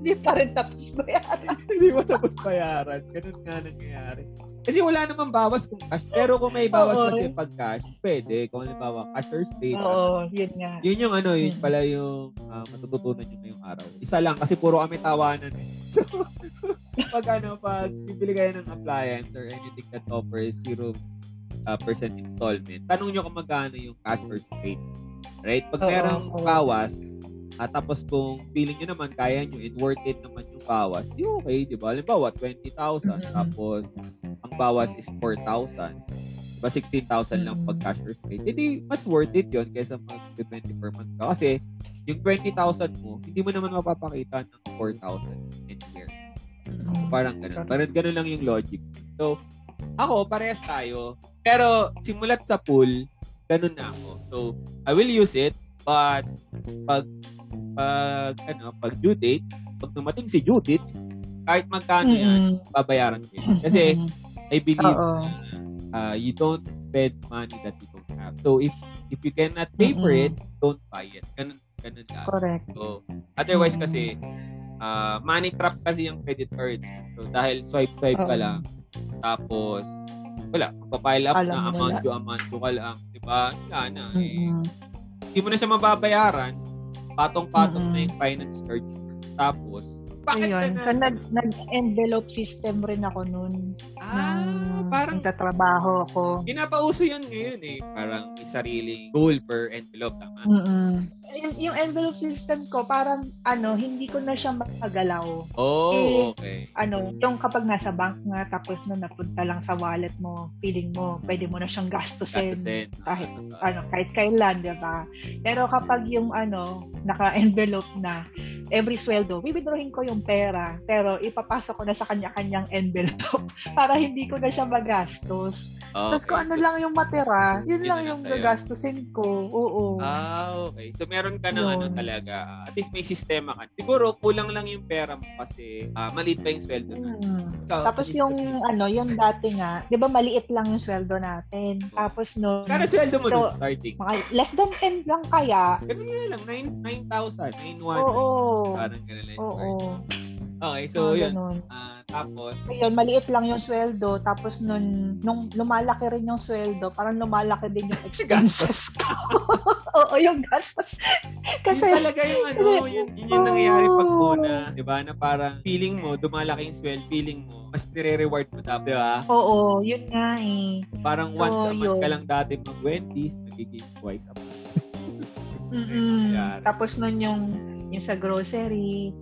Hindi pa rin tapos bayaran. <laughs> Hindi mo tapos bayaran. Ganun nga nangyayari. Kasi wala namang bawas kung cash. Pero kung may bawas Oo. kasi pag cash, pwede. Kung halimbawa, cash or straight. Oo, yun nga. Yun yung ano, yun Mm. pala yung ah, matututunan nyo ngayong araw. Isa lang kasi puro kami tawanan eh. <laughs> So, pag ano, pag bibili kayo ng appliance or anything that offers zero uh, percent installment, tanong nyo kung magkano yung cash or straight. Right? Pag Oo, merong oo. bawas, at tapos kung feeling nyo naman, kaya nyo, and worth it naman yung bawas, di okay, di ba? Halimbawa, 20,000, Mhm. tapos ang bawas is 4,000. Diba 16,000 lang pag cash or straight. Hindi, mas worth it yon kaysa mag 24 months ka. Kasi, yung 20,000 mo, hindi mo naman mapapakita ng 4,000 in a year. Parang ganun. Parang ganun lang yung logic. So, ako, parehas tayo. Pero, simulat sa pool, ganun na ako. So, I will use it, but pag, pag, ano, pag due date, pag dumating si due date, kahit magkano yan, Mm-mm. babayaran ko yan. Kasi. I believe na uh, you don't spend money that you don't have. So, if if you cannot pay for Mm-mm. it, don't buy it. Ganun, ganun lang. correct. So, otherwise Mm. kasi, uh, money trap kasi yung credit card. So, dahil swipe-swipe ka Oo. lang, tapos, wala, papile up Alam na amount due, amount due ka lang. Diba? Wala na. Eh, Mm-mm. hindi mo na siya mababayaran. Patong-patong na Mm-mm. yung finance charge. Tapos, bakit Ayun. So, na? nag, nag-envelope system rin ako nun. Ah, nung parang nagtatrabaho ako. Pinapauso yan ngayon eh. Parang may sariling goal per envelope, tama? Mm-mm. yung, yung envelope system ko, parang, ano, hindi ko na siya magagalaw. Oh, Eh, okay. Ano, yung kapag nasa bank nga, tapos na napunta lang sa wallet mo, feeling mo, pwede mo na siyang gastusin. Gastusin. kahit, Ah, ano, kahit kailan, di ba? Pero kapag yung, ano, naka-envelope na, every sweldo, withdrawing ko yung pera, pero ipapasok ko na sa kanya-kanyang envelope <laughs> para hindi ko na siya magastos. Tapos kung ano so- lang yung matira, yun, Yun lang yung sa'yo. gagastusin ko. Oo. Ah, okay. So meron ka ng Yun. ano talaga, at least may sistema ka. Siguro kulang lang yung pera mo kasi ah, maliit pa yung sweldo na. Hmm. Ikaw, Tapos least yung maliit. ano, yung dati nga, 'di ba maliit lang yung sweldo natin. Tapos no, Kano sweldo mo So, dun starting? mga less than 10 lang kaya. Ganun nga lang, 9 9,000, 9,100. Oo. Parang ganun lang yung Oo. start. Okay, so Mga yun. ganun. Ah, tapos, Ayun, maliit lang yung sweldo. Tapos nun, nung lumalaki rin yung sweldo, parang lumalaki din yung <laughs> expenses ko. <laughs> Oo, yung gastos. Kasi, yun talaga yung ano, kasi- yun, yun yung nangyayari pag Oo. muna, di ba? Na parang feeling mo, dumalaki yung swell, feeling mo, mas nire-reward mo dapat, di ba? oo, yun nga eh. Parang So, once a month ka lang dati mag-Wendy's, nagiging twice a month. <laughs> Mm-mm. Tapos nun yung, yung sa grocery,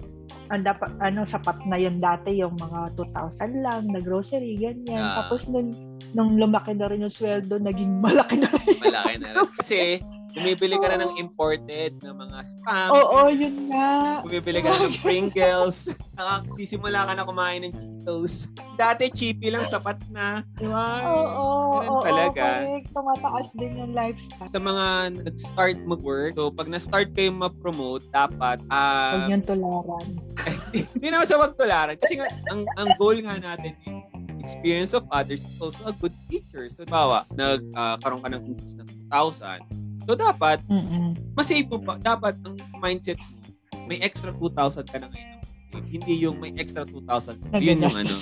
ang dapat, ano, sapat na yun dati, yung mga 2,000 lang na grocery, ganyan. Ah. Tapos nun, nung lumaki na rin yung sweldo, naging malaki na rin. Malaki na rin. Kasi, bumibili ka na ng imported na mga spam. Oo, yun nga. Bumibili ka na ng <laughs> Pringles. Nakasisimula ka na kumain ng Cheetos. Dati, cheapy lang, sapat na. Di ba? Oo, Ganun oo, talaga. correct. Tumataas din yung lifestyle. Sa mga nag-start mag-work, so pag na-start kayo ma-promote, dapat, ah, Huwag niyong tularan. <laughs> hindi naman sa magtularan. Kasi nga, ang, ang goal nga natin is experience of others is also a good feature. So, bawa, nagkaroon ka ng utos ng 2,000. So, dapat, Mm-mm. masave mo pa. Dapat, ang mindset mo, may extra 2,000 ka na ngayon. Hindi yung may extra 2,000. Yun yung ano.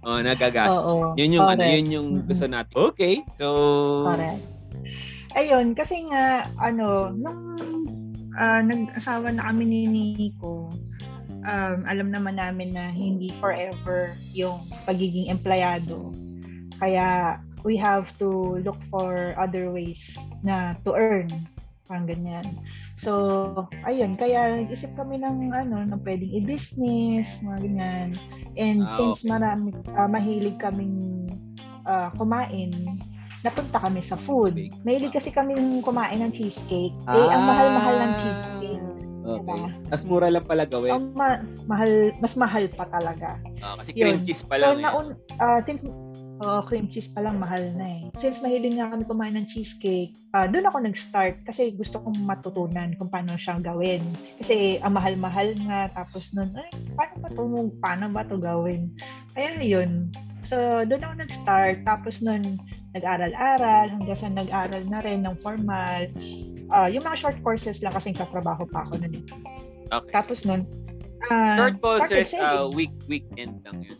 Oh, nagagastos. <laughs> Oo. Yun yung ano, yun yung gusto natin. Okay. So, Correct. Ayun, kasi nga, ano, nung ah, nag-asawa na kami ni Nico, um, alam naman namin na hindi forever yung pagiging empleyado. Kaya, we have to look for other ways na to earn. Parang ganyan. So, ayun, kaya nag-isip kami ng ano, ng pwedeng i-business, mga ganyan. And Ah, since okay. marami, ah, mahilig kaming ah, kumain, napunta kami sa food. Mahilig kasi kami kumain ng cheesecake. Eh, ang mahal-mahal ng cheesecake. Okay. Diba? Tapos mura lang pala gawin. Ang ma- mahal, mas mahal pa talaga. Ah, kasi cream yun. cheese pa So, lang. eh. naun, ah, since oh, cream cheese pa lang mahal na eh. Since mahilig nga kami kumain ng cheesecake, ah, doon ako nag-start kasi gusto kong matutunan kung paano siyang gawin. Kasi ang mahal-mahal nga, tapos nun, ay, paano ba to, paano ba to gawin? Kaya yun. So, doon ako nag-start. Tapos nun, nag-aral-aral, hanggang sa nag-aral na rin ng formal. Ah, yung mga short courses lang kasi katrabaho pa ako nun. eh. Okay. Tapos nun, ah, Short courses, uh, week, weekend lang yun.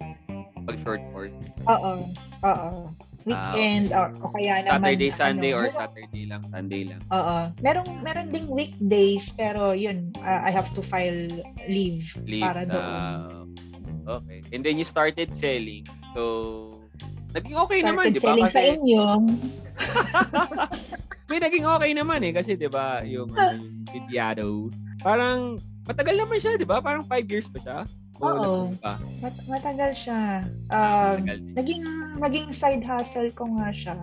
Pag short course. Oo. Oo. Weekend or, o kaya naman Saturday, Sunday, ano, or meron- Saturday lang, Sunday lang. Oo. Meron meron ding weekdays pero yun, uh, I have to file leave Leave para doon. Okay. And then you started selling. So, naging okay naman, Started di ba? selling sa Kasi inyo. <laughs> may naging okay naman eh. Kasi, di ba, yung, <laughs> ano, Vidyado, parang matagal naman siya, di ba? Parang five years pa siya. Oo. pa. Mat- matagal siya. Um, matagal naging naging side hustle ko nga siya.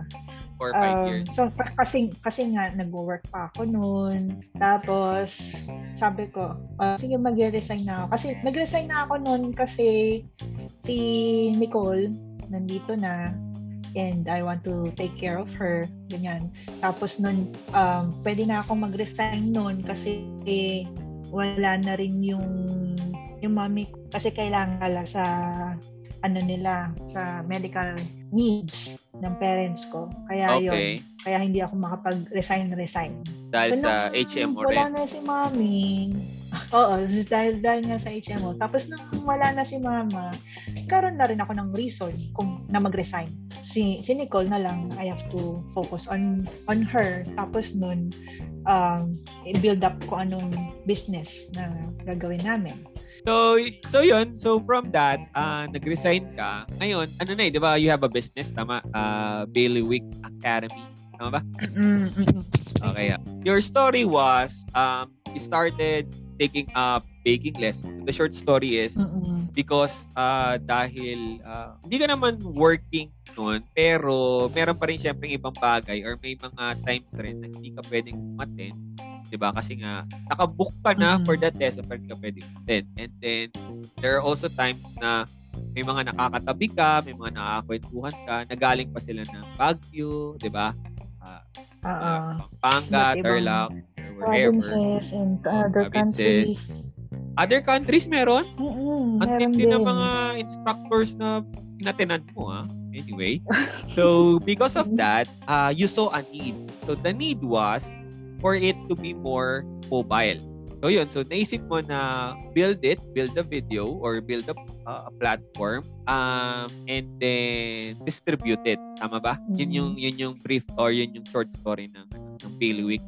Four, five Um, years. So, ka- kasi, kasi nga, nag-work pa ako noon. Tapos, sabi ko, "Ah, sige, mag-resign na ako. Kasi, nag-resign na ako noon kasi si Nicole, nandito na. And I want to take care of her. Ganyan. Tapos noon, um, pwede na akong mag-resign noon kasi eh, wala na rin yung yung mami ko. Kasi kailangan lang sa ano nila, sa medical needs ng parents ko. Kaya yun, Okay. kaya hindi ako makapag-resign-resign. Dahil So, sa nung HMO Wala rin. na si mami. <laughs> Oo, dahil, dahil nga sa HMO. Tapos nung wala na si mama, karon na rin ako ng reason kung na mag-resign. Si, si Nicole na lang, I have to focus on on her. Tapos nun, um, i-build up ko anong business na gagawin namin. So, so yun. So, from that, uh, nag-resign ka. Ngayon, ano na eh, di ba? You have a business, tama? Uh, Bailiwick Academy. Tama ba? Okay. Your story was, um, he started taking up baking lesson. The short story is Mm-mm. because uh, dahil uh, hindi ka naman working noon pero meron pa rin syempre ibang bagay or may mga times rin na hindi ka pwedeng umattend 'di ba kasi nga nakabook ka na Mhm. for that test pero ka pwedeng attend and then there are also times na may mga nakakatabi ka, may mga nakakwentuhan ka, nagaling pa sila ng Baguio, 'di ba? Oo. Uh, Pampanga, Tarlac, or wherever. Provinces and other Provinces. countries. Other countries meron? Mm-mm, Ang tindi ng mga instructors na pinatenan mo, ah. Anyway. <laughs> So, because of that, uh, you saw a need. So, the need was for it to be more mobile. So, yun. So, naisip mo na build it, build a video, or build a, uh, a platform, um, and then distribute it. Tama ba? Yun yung, yun yung brief or yun yung short story ng, ng Bailiwick.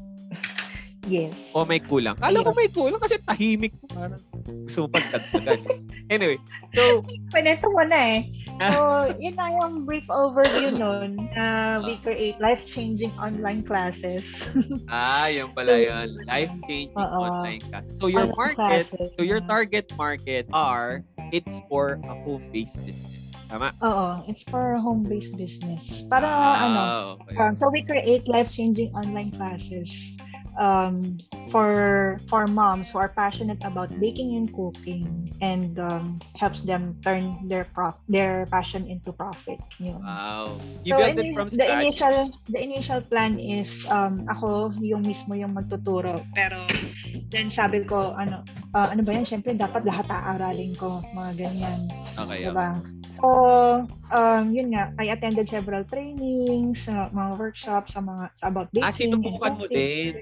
Yes. O may kulang. Kala ko may kulang kasi tahimik. Parang gusto mo pagdagdagan. <laughs> anyway, so, Pineto mo na eh. So, <laughs> yun na yung brief overview nun na we create life-changing online classes. <laughs> ah, yun pala yun. Life-changing Oo. online class. So, your Online market, classes. so your target market are, it's for a home-based business. Tama? Oo, it's for home-based business. Para ano, ah, okay. um, so we create life-changing online classes um, for for moms who are passionate about baking and cooking and um, helps them turn their prof- their passion into profit. Yun. Wow. You So, built it from the scratch? initial the initial plan is um ako yung mismo yung magtuturo pero then sabi ko ano ah, ano ba yan syempre dapat lahat aaralin ko mga ganyan Okay, okay. So um yun nga I attended several trainings sa mga workshops sa mga sa about baking Ah, sinubukan mo din.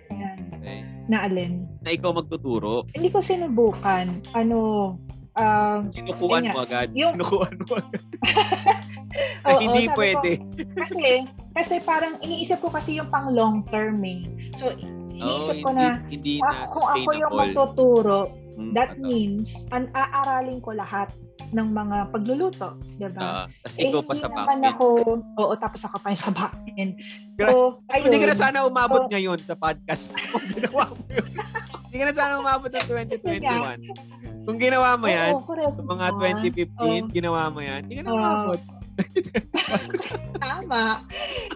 okay. na alin Na ikaw magtuturo, hindi ko sinubukan ano um sinukuan mo agad. Yung- Sinukuan mo agad. <laughs> Oo, hindi ko, pwede. kasi kasi parang iniisip ko kasi yung pang long term eh. So Oh, iniisip hindi, ko na hindi kung na ako, kung ako yung magtuturo, Hmm, that ano. means an aaralin ko lahat ng mga pagluluto, 'di ba? Ah, tas eh, ikaw pa sa naman backend. ako, oo, tapos ako pa sa backend. Gra- So, ayun. Hindi ka na sana umabot So- ngayon sa podcast <laughs> ko. Kung ginawa mo yun. Hindi ka na sana umabot ng 2021. Kung ginawa mo yan, Oo, correct. mga naman. 2015, ginawa mo yan, hindi ka na umabot. Tama.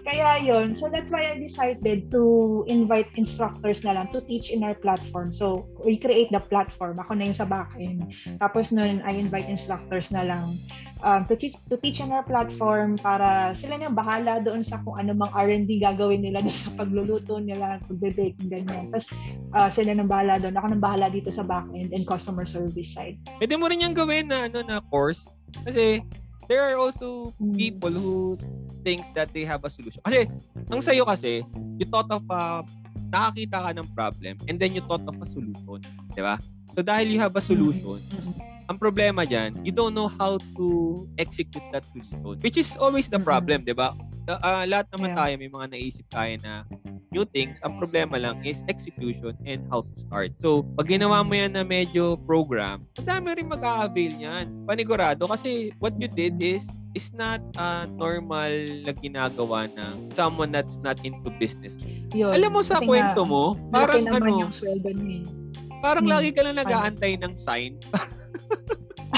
Kaya yon So that's why I decided to invite instructors na lang to teach in our platform. So we create the platform. Ako na yung sa backend. Tapos nun, I invite instructors na lang um, to, teach, to teach in our platform para sila na bahala doon sa kung ano mang R&D gagawin nila <laughs> sa pagluluto nila, pagbe-bake, ganyan. Tapos uh, sila nang bahala doon. Ako nang bahala dito sa backend and customer service side. Pwede mo rin yung gawin na, ano, na course. Kasi, there are also Mm. people who thinks that they have a solution. Kasi, ang sayo kasi, you thought of a, nakakita ka ng problem, and then you thought of a solution. Di ba? So, dahil you have a solution, Mm-mm. Ang problema dyan, you don't know how to execute that solution. Which is always the problem, di ba? Uh, uh, lahat naman Yeah. tayo, may mga naisip tayo na new things. Ang problema lang is execution and how to start. So, pag ginawa mo yan na medyo program, madami rin mag-a-avail yan. Panigurado. Kasi what you did is is not a normal na ginagawa ng someone that's not into business. Yun. Alam mo sa Kasi kwento nga, mo, parang ano, yung sweldo niya eh. Parang Hmm. lagi ka lang nag-aantay ng sign. <laughs>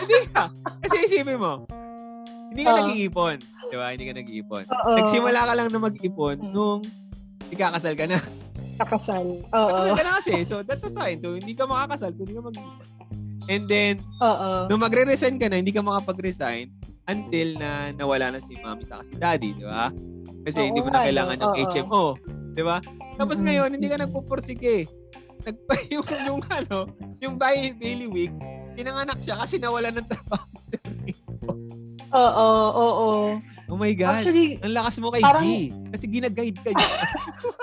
hindi ka. Kasi isipin mo, hindi ka Oo. nag-iipon. Di ba? Hindi ka nag-iipon. Oo. Nagsimula ka lang na mag-ipon Hmm. nung ikakasal ka na. Kakasal. <laughs> Oo. Kasal ka na kasi. So, that's a sign. So, hindi ka makakasal kung hindi ka mag-iipon. And then, Oo. nung magre-resign ka na, hindi ka makapag-resign until na nawala na si mami sa si daddy, di ba? Kasi Oo hindi mo na kailangan ng. HMO. Di ba? Tapos Mm-mm. ngayon, hindi ka nagpupursige. Nagpa yung, yung ano, yung by Bailey Week, pinanganak siya kasi nawala ng trabaho. Oo, oo. oh my God. Actually, ang lakas mo kay parang- G. Kasi ginaguide ka niya.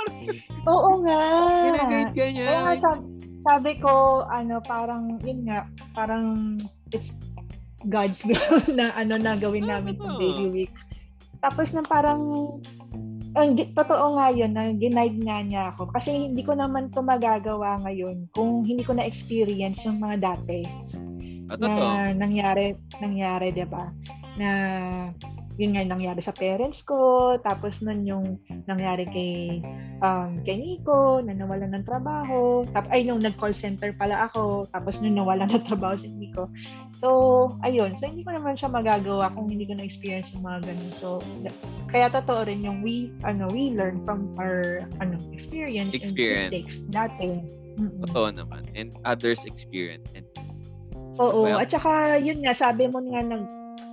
<laughs> oo nga. ginaguide ka niya. Oo nga, sabi, sabi ko, ano, parang, yun nga, parang, it's God's will <laughs> na ano na gawin Ah, namin totoo. sa daily week. Tapos na parang, ang totoo nga yun, na ginaid nga niya ako. Kasi hindi ko naman to magagawa ngayon kung hindi ko na-experience yung mga dati. Ah, totoo. na nangyari nangyari 'di ba na yun nga nangyari sa parents ko, tapos nun yung nangyari kay um, kay Nico, na nawalan ng trabaho, tap ay nung nag-call center pala ako, tapos nung nawalan ng <laughs> trabaho si Nico. So, ayun. So, hindi ko naman siya magagawa kung hindi ko na-experience yung mga ganun. So, kaya totoo rin yung we, ano, we learn from our, ano, experience, experience. and mistakes dati. Mm-mm. Totoo naman. And others experience and Oo. Well, At saka, yun nga, sabi mo nga, nag,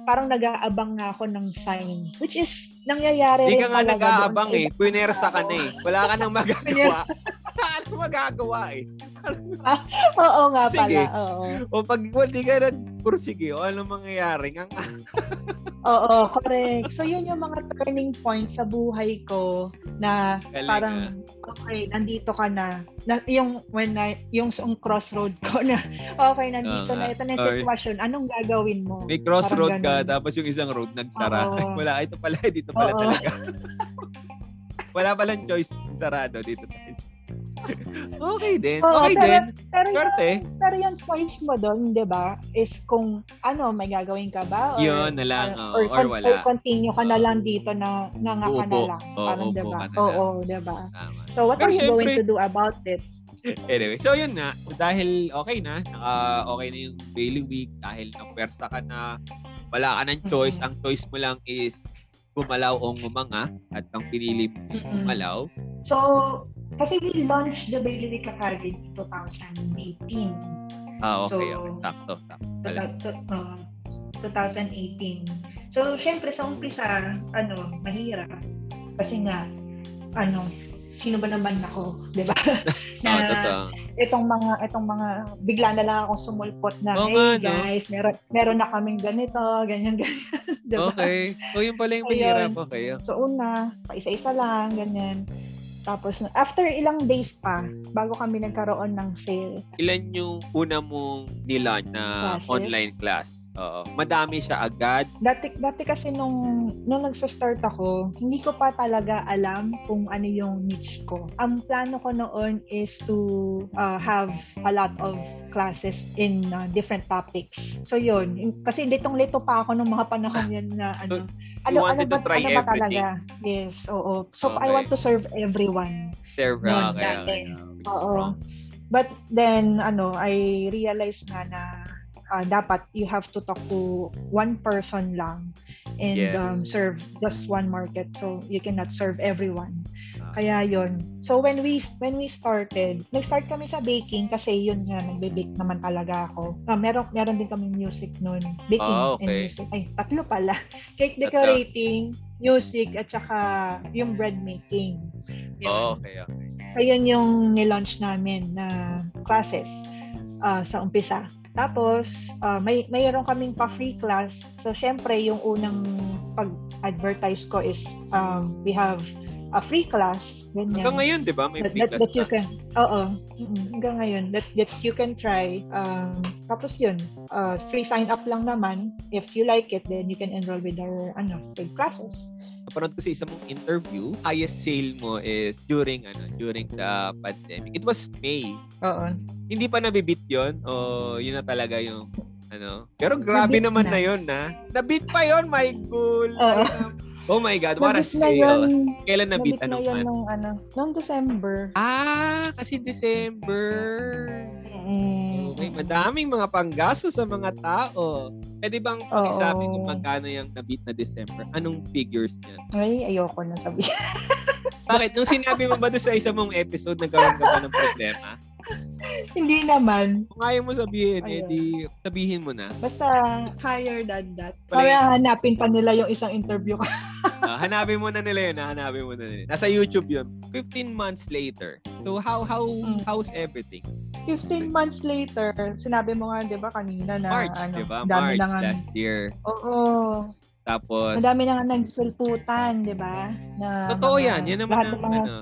parang nag-aabang nga ako ng sign. Which is, nangyayari Hindi ka nga nag-aabang eh. Punersa ka na eh. Wala ka nang magagawa. Nang magagawa eh. ah, <laughs> oo nga Sige. pala. Oo. O pag hindi ka nag-pursige, o ano mangyayari? Nga <laughs> Oo, correct. So, yun yung mga turning points sa buhay ko na Galing parang, ah. okay, nandito ka na. na yung, when I, yung, yung crossroad ko na, <laughs> okay, nandito uh, na, ito na yung sitwasyon, anong gagawin mo? May crossroad ka, tapos yung isang road nagsara. Oo. Wala, ito pala, dito pala Oo. talaga. Wala palang choice, sarado dito tayo <laughs> okay din. Oo, okay pero, din. Pero Swerte. Yung, pero yung choice mo doon, di ba, is kung ano, may gagawin ka ba? Or, Yun na lang, or, or, or, wala. Or continue ka na lang dito na nga ka na lang. Oh, parang, di ba? Oo, oh, di ba? So, what pero are you syempre, going to do about it? <laughs> Anyway, so yun na. So dahil okay na, naka okay na yung Bailey Week, dahil napersa ka na, wala ka ng choice, mm-hmm. ang choice mo lang is gumalaw o ngumanga at ang pinili mo gumalaw. So, kasi we launched the Bailey Week Academy 2018. Ah, okay. So, okay. Sakto. Sakto. Uh, 2018. So, syempre sa umpisa, ano, mahirap. Kasi nga, ano, sino ba naman ako, 'di ba? <laughs> na oh, totoo. itong mga itong mga bigla na lang akong sumulpot na, oh, hey nga, guys, no? meron meron na kaming ganito, ganyan ganyan, <laughs> 'di ba? Okay. So, yun pala yung mahirap, okay. So, una, pa isa-isa lang, ganyan. Tapos, after ilang days pa, bago kami nagkaroon ng sale. Ilan yung una mong nilan na Classes? online class? Oo. Madami siya agad. Dati, dati kasi nung, nung nagsa-start ako, hindi ko pa talaga alam kung ano yung niche ko. Ang plano ko noon is to uh, have a lot of classes in uh, different topics. So yun, kasi litong-lito pa ako nung mga panahon yan na ano, ano, ano ba, to try ano ba talaga? Yes, oo. So okay. I want to serve everyone. Serve, okay, okay. okay. Oo. But then, ano, I realized nga na uh, dapat you have to talk to one person lang and yes. um, serve just one market so you cannot serve everyone kaya yon so when we when we started nag-start kami sa baking kasi yun nga nagbe-bake naman talaga ako. Uh, meron meron din kami music noon baking oh, okay. and music. Ay tatlo pala. <laughs> Cake decorating music at saka yung bread making. Yun. oh, okay. Okay ayun yung nilaunch namin na classes uh, sa umpisa. Tapos, uh, may mayroon kaming pa-free class. So, syempre, yung unang pag-advertise ko is um, we have a free class. Ganyan. Hanggang ngayon, di ba? May free that, class that you can, Oo. Hanggang ngayon. That, that you can try. Um, tapos yun, uh, free sign up lang naman. If you like it, then you can enroll with our ano, paid classes napanood ko sa isang mong interview, highest sale mo is during ano, during the pandemic. It was May. Oo. Hindi pa nabibit 'yon o yun na talaga yung ano. Pero grabe nabit naman na. na 'yon na. Nabit pa 'yon, my cool. Oo. Oh my God, what a sale. Yun, Kailan nabit? Anong na yun nung, ano, nung December. Ah, kasi December. Mm. Okay, madaming mga panggaso sa mga tao. Pwede bang pakisabi kung magkano yung nabit na December? Anong figures niya? Ay, ayoko na sabihin. <laughs> Bakit? Nung sinabi mo ba sa isa mong episode, nagkaroon ka ba ng problema? Hindi naman. Kung ayaw mo sabihin, Ayun. edi sabihin mo na. Basta higher than that. Para hanapin pa nila yung isang interview ko. uh, <laughs> hanapin mo na nila yun. Hanapin mo na nila. Nasa YouTube yun. 15 months later. So how how mm. how's everything? 15 months later, sinabi mo nga 'di ba kanina na March, ano, 'di ba? March na nga, last year. Oo. Tapos Madami na nga nagsulputan, 'di ba? Na Totoo mga, 'yan. Yan naman ang mga, ano,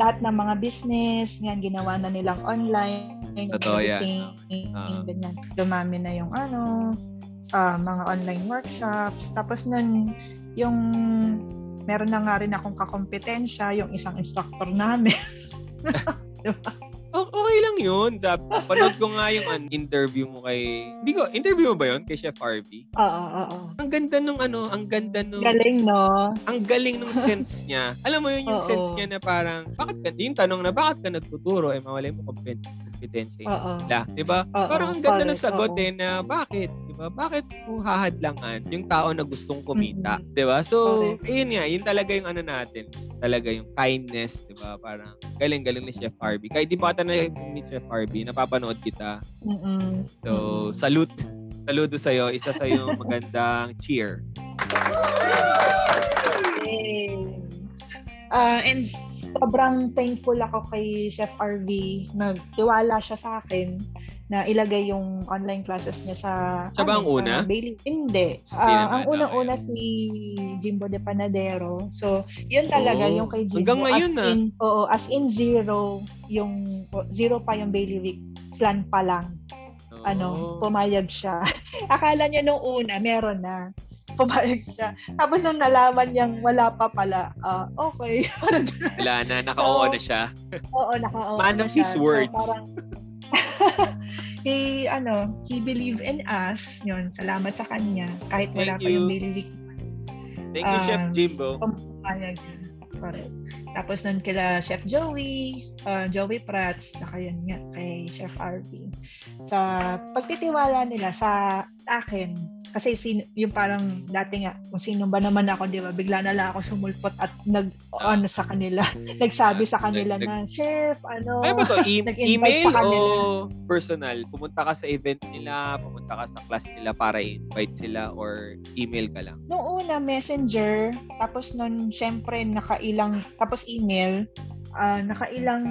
lahat ng mga business, yan, ginawa na nilang online. Totoo yan. Uh-huh. Ganyan. Dumami na yung ano, uh, mga online workshops. Tapos nun, yung meron na nga rin akong kakompetensya, yung isang instructor namin. <laughs> diba? Okay lang yun. Sabi, panood ko nga yung an, interview mo kay... Hindi ko, interview mo ba yun kay Chef Harvey? Oo, oo. Ang ganda nung ano, ang ganda nung... Galing, no? Ang galing nung sense niya. Alam mo yun, yung Oo. sense niya na parang, bakit ka, yung tanong na, bakit ka nagtuturo? Eh, mawala mo competen- competensya Oo. nila. Diba? Oo, Parang ang ganda ng sagot oo. eh na, bakit? Diba? Bakit mo hahadlangan yung tao na gustong kumita? Mhm. Diba? So, Correct. ayun nga, yun talaga yung ano natin. Talaga yung kindness, diba? Parang galing-galing ni Chef Harvey. Kahit di pa ka na ni Chef Harvey, napapanood kita. Mm-mm. So, salute. Saludo sa'yo. Isa sa yung magandang cheer. <laughs> Yay. Ah, and sobrang thankful ako kay Chef RV. Nagtiwala siya sa akin na ilagay yung online classes niya sa Siya ba ang sa una? Bailey. Hindi. Hindi Ah, naman, ang unang-una okay. si Jimbo de Panadero. So, yun talaga Oh, yung kay Jimbo. hanggang ngayon, as ah. in, Oo, as in zero yung zero pa yung Bailey Week flan pa lang. Ano, Oh. pumayag siya. <laughs> Akala niya nung una meron na. Pumayag siya. Tapos nung nalaman niyang wala pa pala, ah, okay. <laughs> Wala na, naka-oo So, na siya. Oo, naka Man na of his siya. words. So, parang, <laughs> he, ano, he believe in us. Yun, salamat sa kanya. Kahit wala Thank pa yung Week, Thank you, Chef Um, Jimbo. pumayag siya. Correct. Tapos nun kila Chef Joey, uh, Joey Prats, saka yun nga kay Chef RV. Sa pagtitiwala nila sa akin, kasi sin, yung parang dati nga, kung sino ba naman ako, di ba, bigla na lang ako sumulpot at nag, Ah. ano sa kanila, <laughs> nagsabi sa kanila nag- na, Chef, ano, Ano ba to? <laughs> E- email o personal? Pumunta ka sa event nila, pumunta ka sa class nila para i-invite sila or email ka lang? Noong una, messenger. Tapos nun, syempre, nakailang, tapos email. ah, nakailang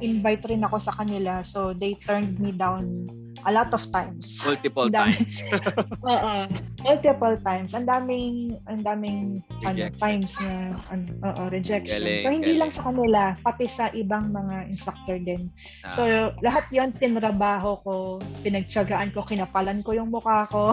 invite rin ako sa kanila. So, they turned me down a lot of times. Multiple times. <laughs> Oo. Multiple times. Ang daming, ang daming ano, times na ano, oo, rejection. Galing, so, hindi galing. lang sa kanila, pati sa ibang mga instructor din. Ah, So, lahat yon tinrabaho ko, pinagtsagaan ko, kinapalan ko yung mukha ko.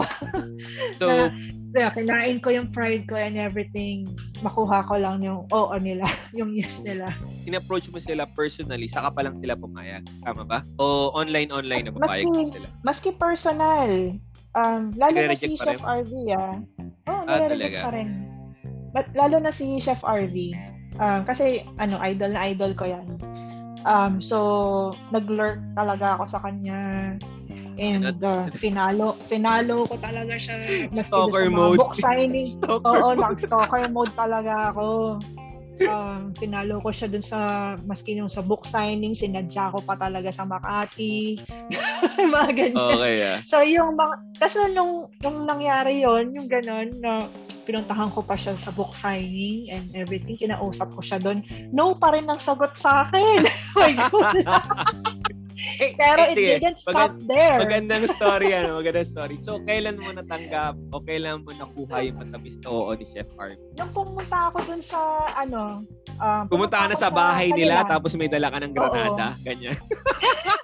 so, <laughs> na- Kaya kinain ko yung pride ko and everything. Makuha ko lang yung oo nila, <laughs> yung yes nila. in-approach mo sila personally, saka pa lang sila pumayag. Tama ba? O online-online na papayag maski- na sila? Maski personal, um, lalo na si Chef RV ah. Oo, Ah, nire-reject pa rin. But, lalo na si Chef RV. Um, kasi, ano, idol na idol ko yan. Um, so, nag-lurk talaga ako sa kanya. And uh, finalo, finalo ko talaga siya. <laughs> Doon Stalker sa mode. book signing. <laughs> Stalker Oo, mode. nag-stalker mode talaga ako. Um, pinalo ko siya dun sa, maski yung sa book signing, sinadya ko pa talaga sa Makati. <laughs> mga ganyan. Okay, ah. So, yung mga, kasi nung, nung nangyari yon yung ganon, na pinuntahan ko pa siya sa book signing and everything, kinausap ko siya doon. No pa rin ang sagot sa akin. <laughs> My God. <laughs> Eh, <laughs> Pero eh, it sige. didn't Magand- stop there. Magandang <laughs> story, ano? Magandang story. So, kailan mo natanggap o kailan mo nakuha yung matamis na oo ni Chef Harvey? Nung pumunta ako dun sa, ano, um, Pumunta ka na sa bahay nila, kanila. tapos may dala ka ng granada. Ganyan.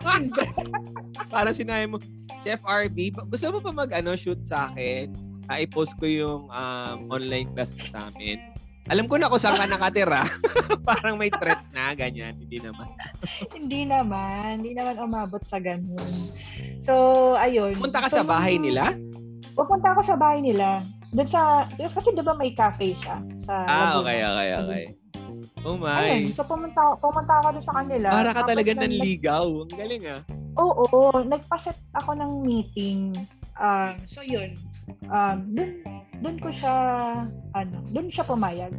<laughs> Para sinabi mo, Chef RB, gusto mo pa mag ano, shoot sa akin? I-post ko yung um, online class sa amin. Alam ko na kung saan ka nakatira. <laughs> Parang may threat na, ganyan. Hindi naman. hindi naman. Hindi naman umabot sa ganun. So, ayun. Pumunta ka So, sa bahay nila? Pupunta ako sa bahay nila. Doon sa, kasi di ba may cafe siya? Sa Ah, Laguna. okay, okay, okay. Oh Ayun, my. so pumunta, pumunta ako doon sa kanila. Para ka talaga nung- nanligaw. Ang galing ah. Oo, nagpaset ako ng meeting. Um, so yun. Um, dun, dun ko siya, ano, dun siya pumayag.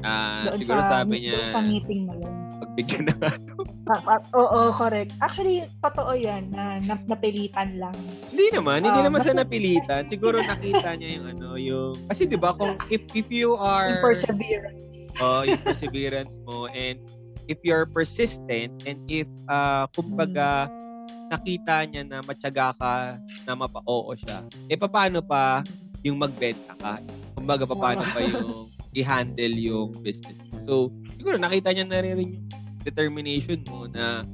Ah, Doon siguro sa, sabi niya, sa meeting na yun. pagbigyan na nga. <laughs> Ah, ah, Oo, correct. Actually, totoo yan, na, na napilitan lang. Hindi naman, hindi Ah, naman sa napilitan. Siguro nakita niya yung ano, yung... Kasi di ba kung if, if you are... Yung perseverance. oh, yung perseverance mo and if you're persistent and if uh, kumbaga nakita niya na matyaga ka na mapa-oo siya, eh paano pa yung magbenta ka? Kumbaga paano pa yung i-handle yung business mo. So, siguro nakita niya na rin yung determination mo na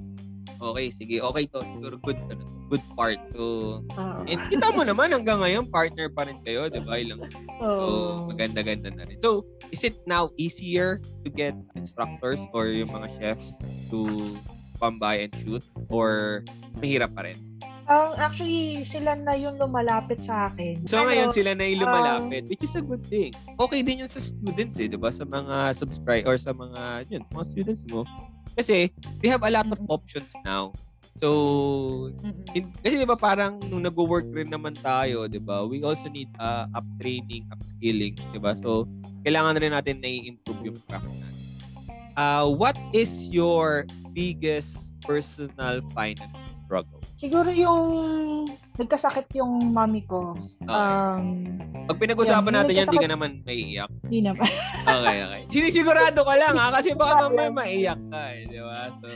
okay, sige, okay to. Siguro good, ano, good part. So, Oo. and kita mo naman hanggang ngayon, partner pa rin kayo, di ba? Ilang So, maganda-ganda na rin. So, is it now easier to get instructors or yung mga chef to pambahay and shoot? Or mahirap pa rin? Um, actually, sila na yung lumalapit sa akin. So Pero, ngayon sila na yung um, lumalapit, which is a good thing. Okay din yun sa students eh, 'di ba? Sa mga subscribe or sa mga yun, mga students mo. Kasi we have a lot of options now. So, in, kasi 'di ba parang nung nagwo-work rin naman tayo, 'di ba? We also need uh, up training, upskilling, 'di ba? So, kailangan rin natin na i-improve yung craft natin. Uh, what is your biggest personal finance struggle? Siguro yung nagkasakit yung mami ko. Okay. Um, Pag pinag-usapan Yan, natin yan, di ka naman maiiyak. hindi naman. <laughs> Okay, okay. Sinisigurado ka lang ha, kasi baka mamaya maiyak ka eh, di ba? So,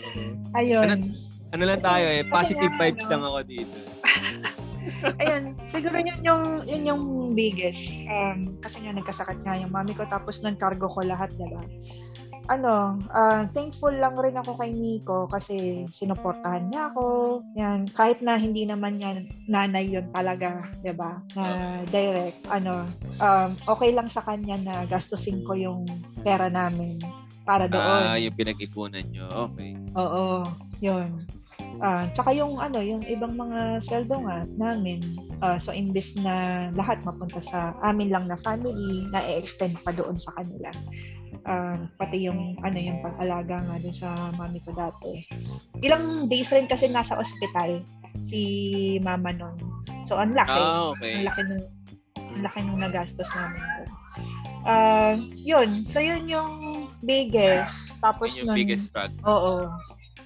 Ayun. Ano- ano lang tayo eh, positive nga, vibes ano, lang ako dito. <laughs> Ayun, siguro yun yung, yun yung biggest. Um, kasi nga nagkasakit nga yung mami ko, tapos nag-cargo ko lahat, diba? Ano, ah, thankful lang rin ako kay Nico kasi sinuportahan niya ako. Yan, kahit na hindi naman niya nanay yun talaga, 'di ba? Na direct, ano, um, okay lang sa kanya na gastusin ko yung pera namin para doon. Ah, yung pinag-ipunan nyo. Okay. Oo, yun. Ah, tsaka yung ano, yung ibang mga sweldo nga namin. ah, so imbes na lahat mapunta sa amin lang na family, na-extend pa doon sa kanila. Ah, pati yung ano yung pag-alaga nga dun sa mami ko dati. Ilang days rin kasi nasa ospital si mama nun. So ang laki. Ang okay. laki nung ang laki nung nagastos namin doon. Ah, yun. So yun yung biggest. Tapos Yun yung nun, biggest struggle. Oo.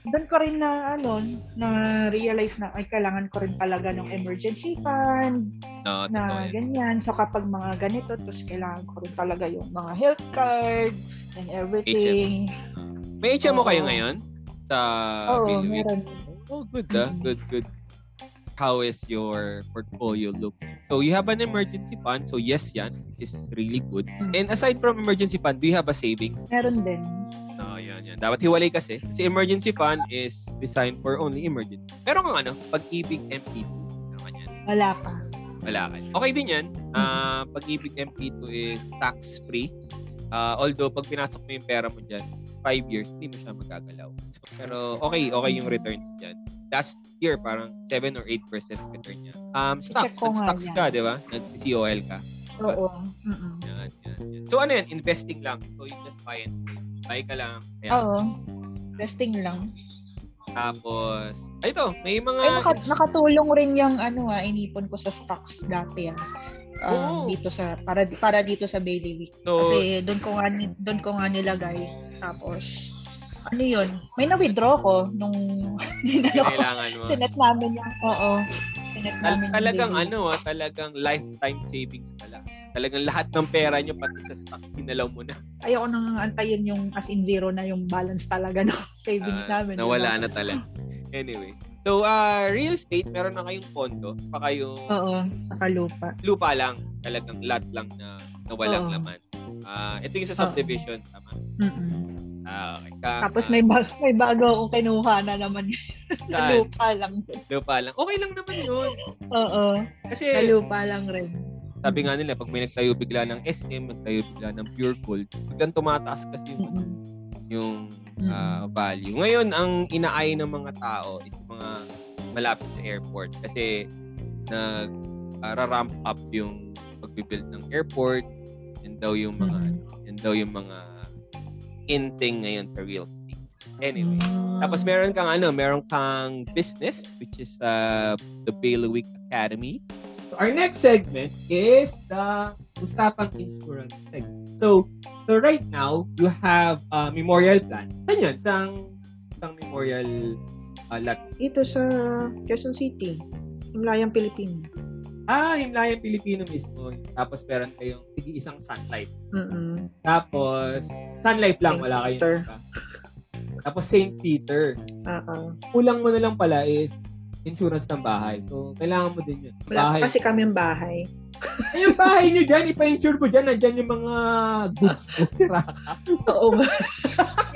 Doon ko rin na ano, na realize na ay kailangan ko rin talaga ng emergency fund No, na yan. ganyan. So kapag mga ganito, tapos kailangan ko rin talaga yung mga health card and everything. May HMO kayo Oo. ngayon? Sa Bilwig? meron. Oh, good ah. Mhm. Good, good. How is your portfolio looking? So, you have an emergency fund. So, yes, yan. Which is really good. Mm. And aside from emergency fund, do you have a savings? Meron din. No, yan, yan. Dapat hiwalay kasi. Kasi emergency fund is designed for only emergency. Meron kang ano, pag-ibig MP2. Meron ka yan. Wala pa. Wala ka. Okay din yan. Ah, pag-ibig MP2 is tax-free. Ah, although, pag pinasok mo yung pera mo dyan, 5 years, hindi mo siya magagalaw. So, pero okay, okay yung returns dyan. Last year, parang 7 or 8% return niya. Um, stocks. Nag-stocks ka, di ba? Nag-COL ka. Oo. Yan, yan, yan. So, ano yan? Investing lang. So, you just buy and trade. Buy ka lang. Kaya, Oo. Testing lang. Tapos, ay, ito, may mga... Ay, naka, nakatulong rin yung ano ah, inipon ko sa stocks dati ah. Um, Oo. dito sa para para dito sa Bailiwick. so, Kasi doon ko nga doon ko nga nilagay. Tapos ano 'yun? May na-withdraw ko nung <laughs> ninalo ko. Sinet namin yung oo. Sinet Tal- talagang ano ah, talagang lifetime savings pala. Talagang lahat ng pera nyo pati sa stocks ginalaw mo na. <laughs> Ayoko nang antayin yung as in zero na yung balance talaga no <laughs> savings Ah, namin. nawala diba? na talaga. Anyway. So, uh, real estate, meron na kayong condo, pa kayong Oo, sa lupa. lupa lang, talagang lot lang na, na walang Oo. laman. Ah, ito yung sa subdivision, tama. Mm-mm. Ah, okay. Ka- Tapos may bag- may bago akong kinuha na naman <laughs> sa lupa lang. lupa lang. Okay lang naman yun. Oo, Kasi, sa lupa lang rin. sabi nga nila, pag may nagtayo bigla ng SM, nagtayo bigla ng pure gold, biglang tumataas kasi yung, Mm-mm. yung ah, value. Ngayon, ang inaay ng mga tao yung mga malapit sa airport kasi nag ah, ra-ramp up yung pagbibuild ng airport. Daw yung mga ano, yan daw yung mga in thing ngayon sa real estate. Anyway, Mm. tapos meron kang ano, meron kang business which is uh, the Bailiwick Academy. Our next segment is the usapang insurance segment. So, so right now, you have a memorial plan. Saan yan? Sang, sang memorial uh, lot? Dito sa Quezon City, Himlayang Pilipino. Ah, Himlayan Pilipino mismo. Tapos meron kayong tigi isang sunlight. Mm-mm. Tapos, sunlight lang, Saint wala kayong Peter. Tapos St. Peter. Oo. Kulang mo na lang pala is insurance ng bahay. So, kailangan mo din yun. Wala Bahay. kasi kami bahay. <laughs> Yung bahay nyo dyan, ipa-insure mo dyan, nandyan yung mga goods mo, <laughs> sira ka. Oo.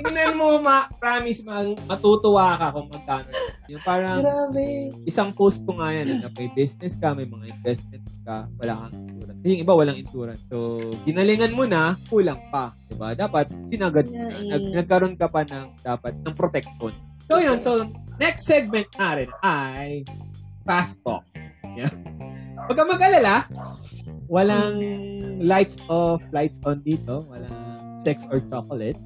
Tingnan mo, ma promise, ma matutuwa ka kung magkano. Yung parang, Grabe. isang post ko nga yan, na may business ka, may mga investments ka, wala kang insurance. Kasi yung iba, walang insurance. So, ginalingan mo na, kulang pa. Diba? Dapat, sinagad mo na. Eh. Nag- nagkaroon ka pa ng, dapat, ng protection. So yun, so next segment natin ay fast talk. Yeah. Huwag kang mag-alala, walang lights off, lights on dito, walang sex or chocolate.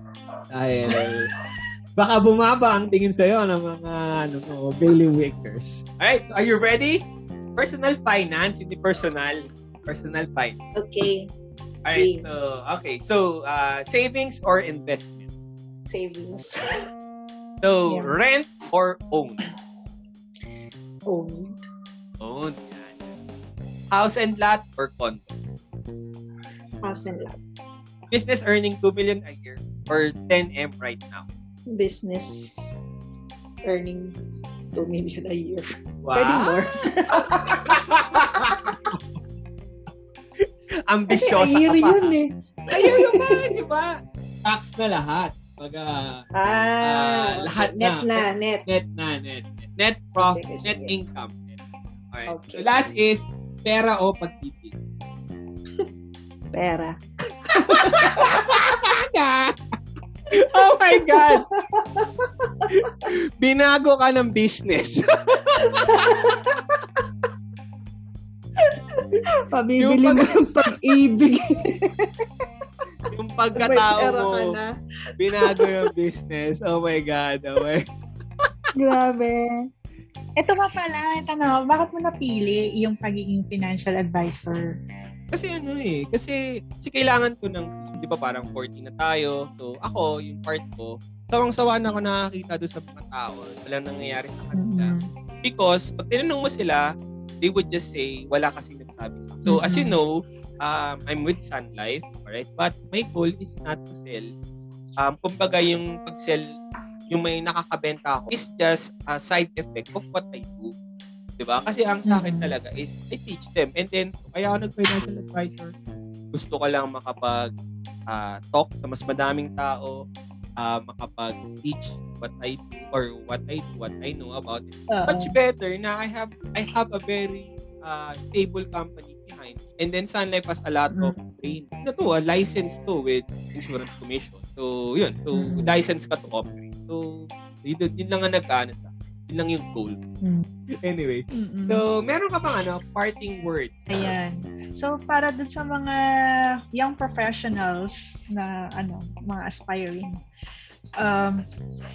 Dahil <laughs> baka bumaba ang tingin sa'yo ng mga ano mo, bailiwickers. Alright, so are you ready? Personal finance, hindi personal. Personal finance. Okay. Alright, so, okay. So, uh, savings or investment? Savings. So, Yeah. rent or own? Owned. Own. House and lot or condo? House and lot. Business earning 2 million a year or 10M right now? Business earning 2 million a year. Wow. Pwede more. <laughs> Ambisyosa Kasi a year ka pa. yun eh. Ayun naman, di ba? Tax na lahat. Baga, Ah, lahat net na. na. Net. net na, net. Net profit, Sige, net income. Net. Alright. Okay. So last is, pera o pag-ibig. <laughs> Pera. <laughs> Oh my God! Binago ka ng business. <laughs> Pabibili pag- mo ng pag-ibig. yung pagkatao mo, binago yung business. Oh my God. Oh my Grabe. Ito pa pala, tanong, bakit mo napili yung pagiging financial advisor? Kasi ano eh, kasi, kasi kailangan ko ng, di ba parang 40 na tayo. So ako, yung part ko, sawang-sawa na ako nakakita doon sa mga tao. Walang nangyayari sa kanila. Mm-mm. Because pag tinanong mo sila, they would just say, wala kasi nagsabi sa akin. So as you Mhm. know, um, I'm with Sun Life, alright? But my goal is not to sell. Um, kumbaga yung pag-sell, yung may nakakabenta ako, is just a side effect of what I do. Diba? Kasi ang sa akin Mhm. talaga is, I teach them. And then, kaya ako nag-financial advisor. Gusto ko lang makapag ah, talk sa mas madaming tao, ah, makapag-teach what I do or what I do, what I know about it Oo. much better na I have I have a very uh, stable company behind. And then Sun Life has a lot of train. Ano to, a license to with insurance commission. So, yun. So, Mm. license ka to operate. So, yun, yun lang ang nagkaano sa yun lang yung goal. Mm. <laughs> Anyway. Mm-mm. So, meron ka bang ano, parting words? Ayan. So, para dun sa mga young professionals na, ano, mga aspiring, um,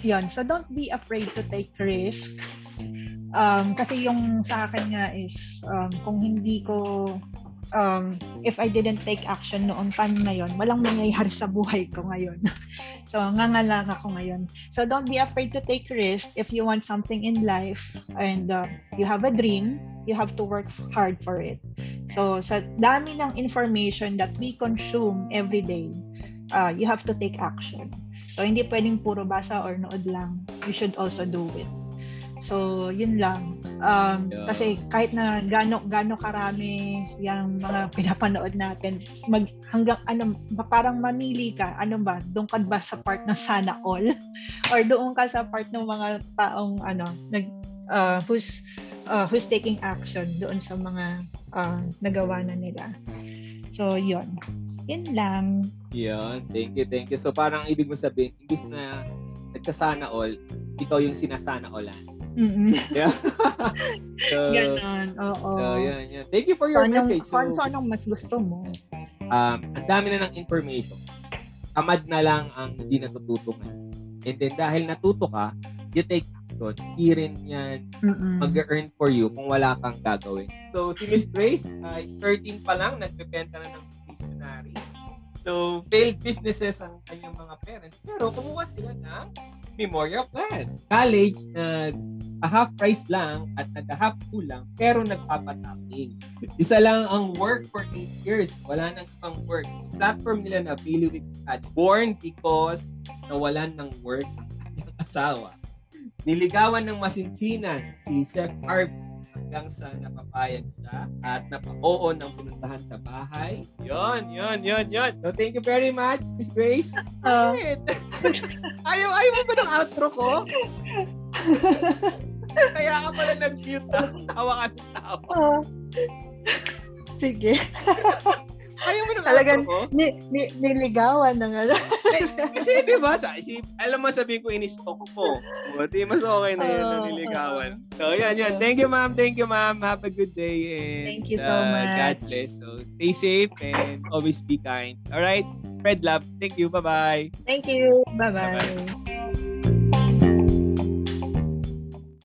yon So, don't be afraid to take risk. Um, kasi yung sa akin nga is, um, kung hindi ko, um, if I didn't take action noong time na yon, walang mangyayari sa buhay ko ngayon. <laughs> so, ngangalang ako ngayon. So, don't be afraid to take risk if you want something in life and uh, you have a dream, you have to work hard for it. So, sa dami ng information that we consume every day, uh, you have to take action. So, hindi pwedeng puro basa or nood lang. You should also do it. So, yun lang. Um, Yeah. Kasi kahit na gano, gano karami yung mga pinapanood natin, mag, hanggang ano, parang mamili ka, ano ba, doon ka ba sa part ng sana all? <laughs> or doon ka sa part ng mga taong, ano, nag, uh, who's, uh, who's taking action doon sa mga uh, nagawa na nila. So, yun. Yun lang. Yan. Thank you, thank you. So parang ibig mo sabihin, imbis na nagsasana all, ikaw yung sinasana allan. Mm-mm. <laughs> Yeah. <laughs> so, Ganon. Oo. so, yan, yan. Thank you for So, your anong, message. So, kung so, anong mas gusto mo? um, ang dami na ng information. Tamad na lang ang hindi natututungan. And then dahil natuto ka, you take action. Hindi rin yan Mm-mm. mag-earn for you kung wala kang gagawin. So, si Miss Grace, ay 13 pa lang, nagbebenta na ng stationery. So, failed businesses ang kanyang mga parents. Pero kumuha sila ng memorial plan. College, nag half price lang at nag-half kulang pero nagpapatapping. Isa lang ang work for 8 years. Wala nang ibang work. Platform nila na with Ad. Born because nawalan ng work ang kanyang asawa. Niligawan ng masinsinan si Chef Harvey hanggang sa napapayag siya at napa-oo ng pinuntahan sa bahay. Yon, yon, yon, yon. So thank you very much, Miss Grace. Bakit? <laughs> ayaw, ayaw mo ba ng outro ko? <laughs> Kaya ka pala nag-mute na. Tawa ka ng tawa. Ah. Sige. <laughs> Ayaw mo ng Talagang outro ko? ni, ni, niligawan ng ano. Eh, kasi di ba, sa, si, alam mo sabihin ko in-stock mo. O, di mas okay na yun na Oo, niligawan. So, yan, yan. Thank you, ma'am. Thank you, ma'am. Have a good day. And, Thank you so uh, much. God bless. So, stay safe and always be kind. All right? Spread love. Thank you. Bye-bye. Thank you. Bye-bye. Bye-bye.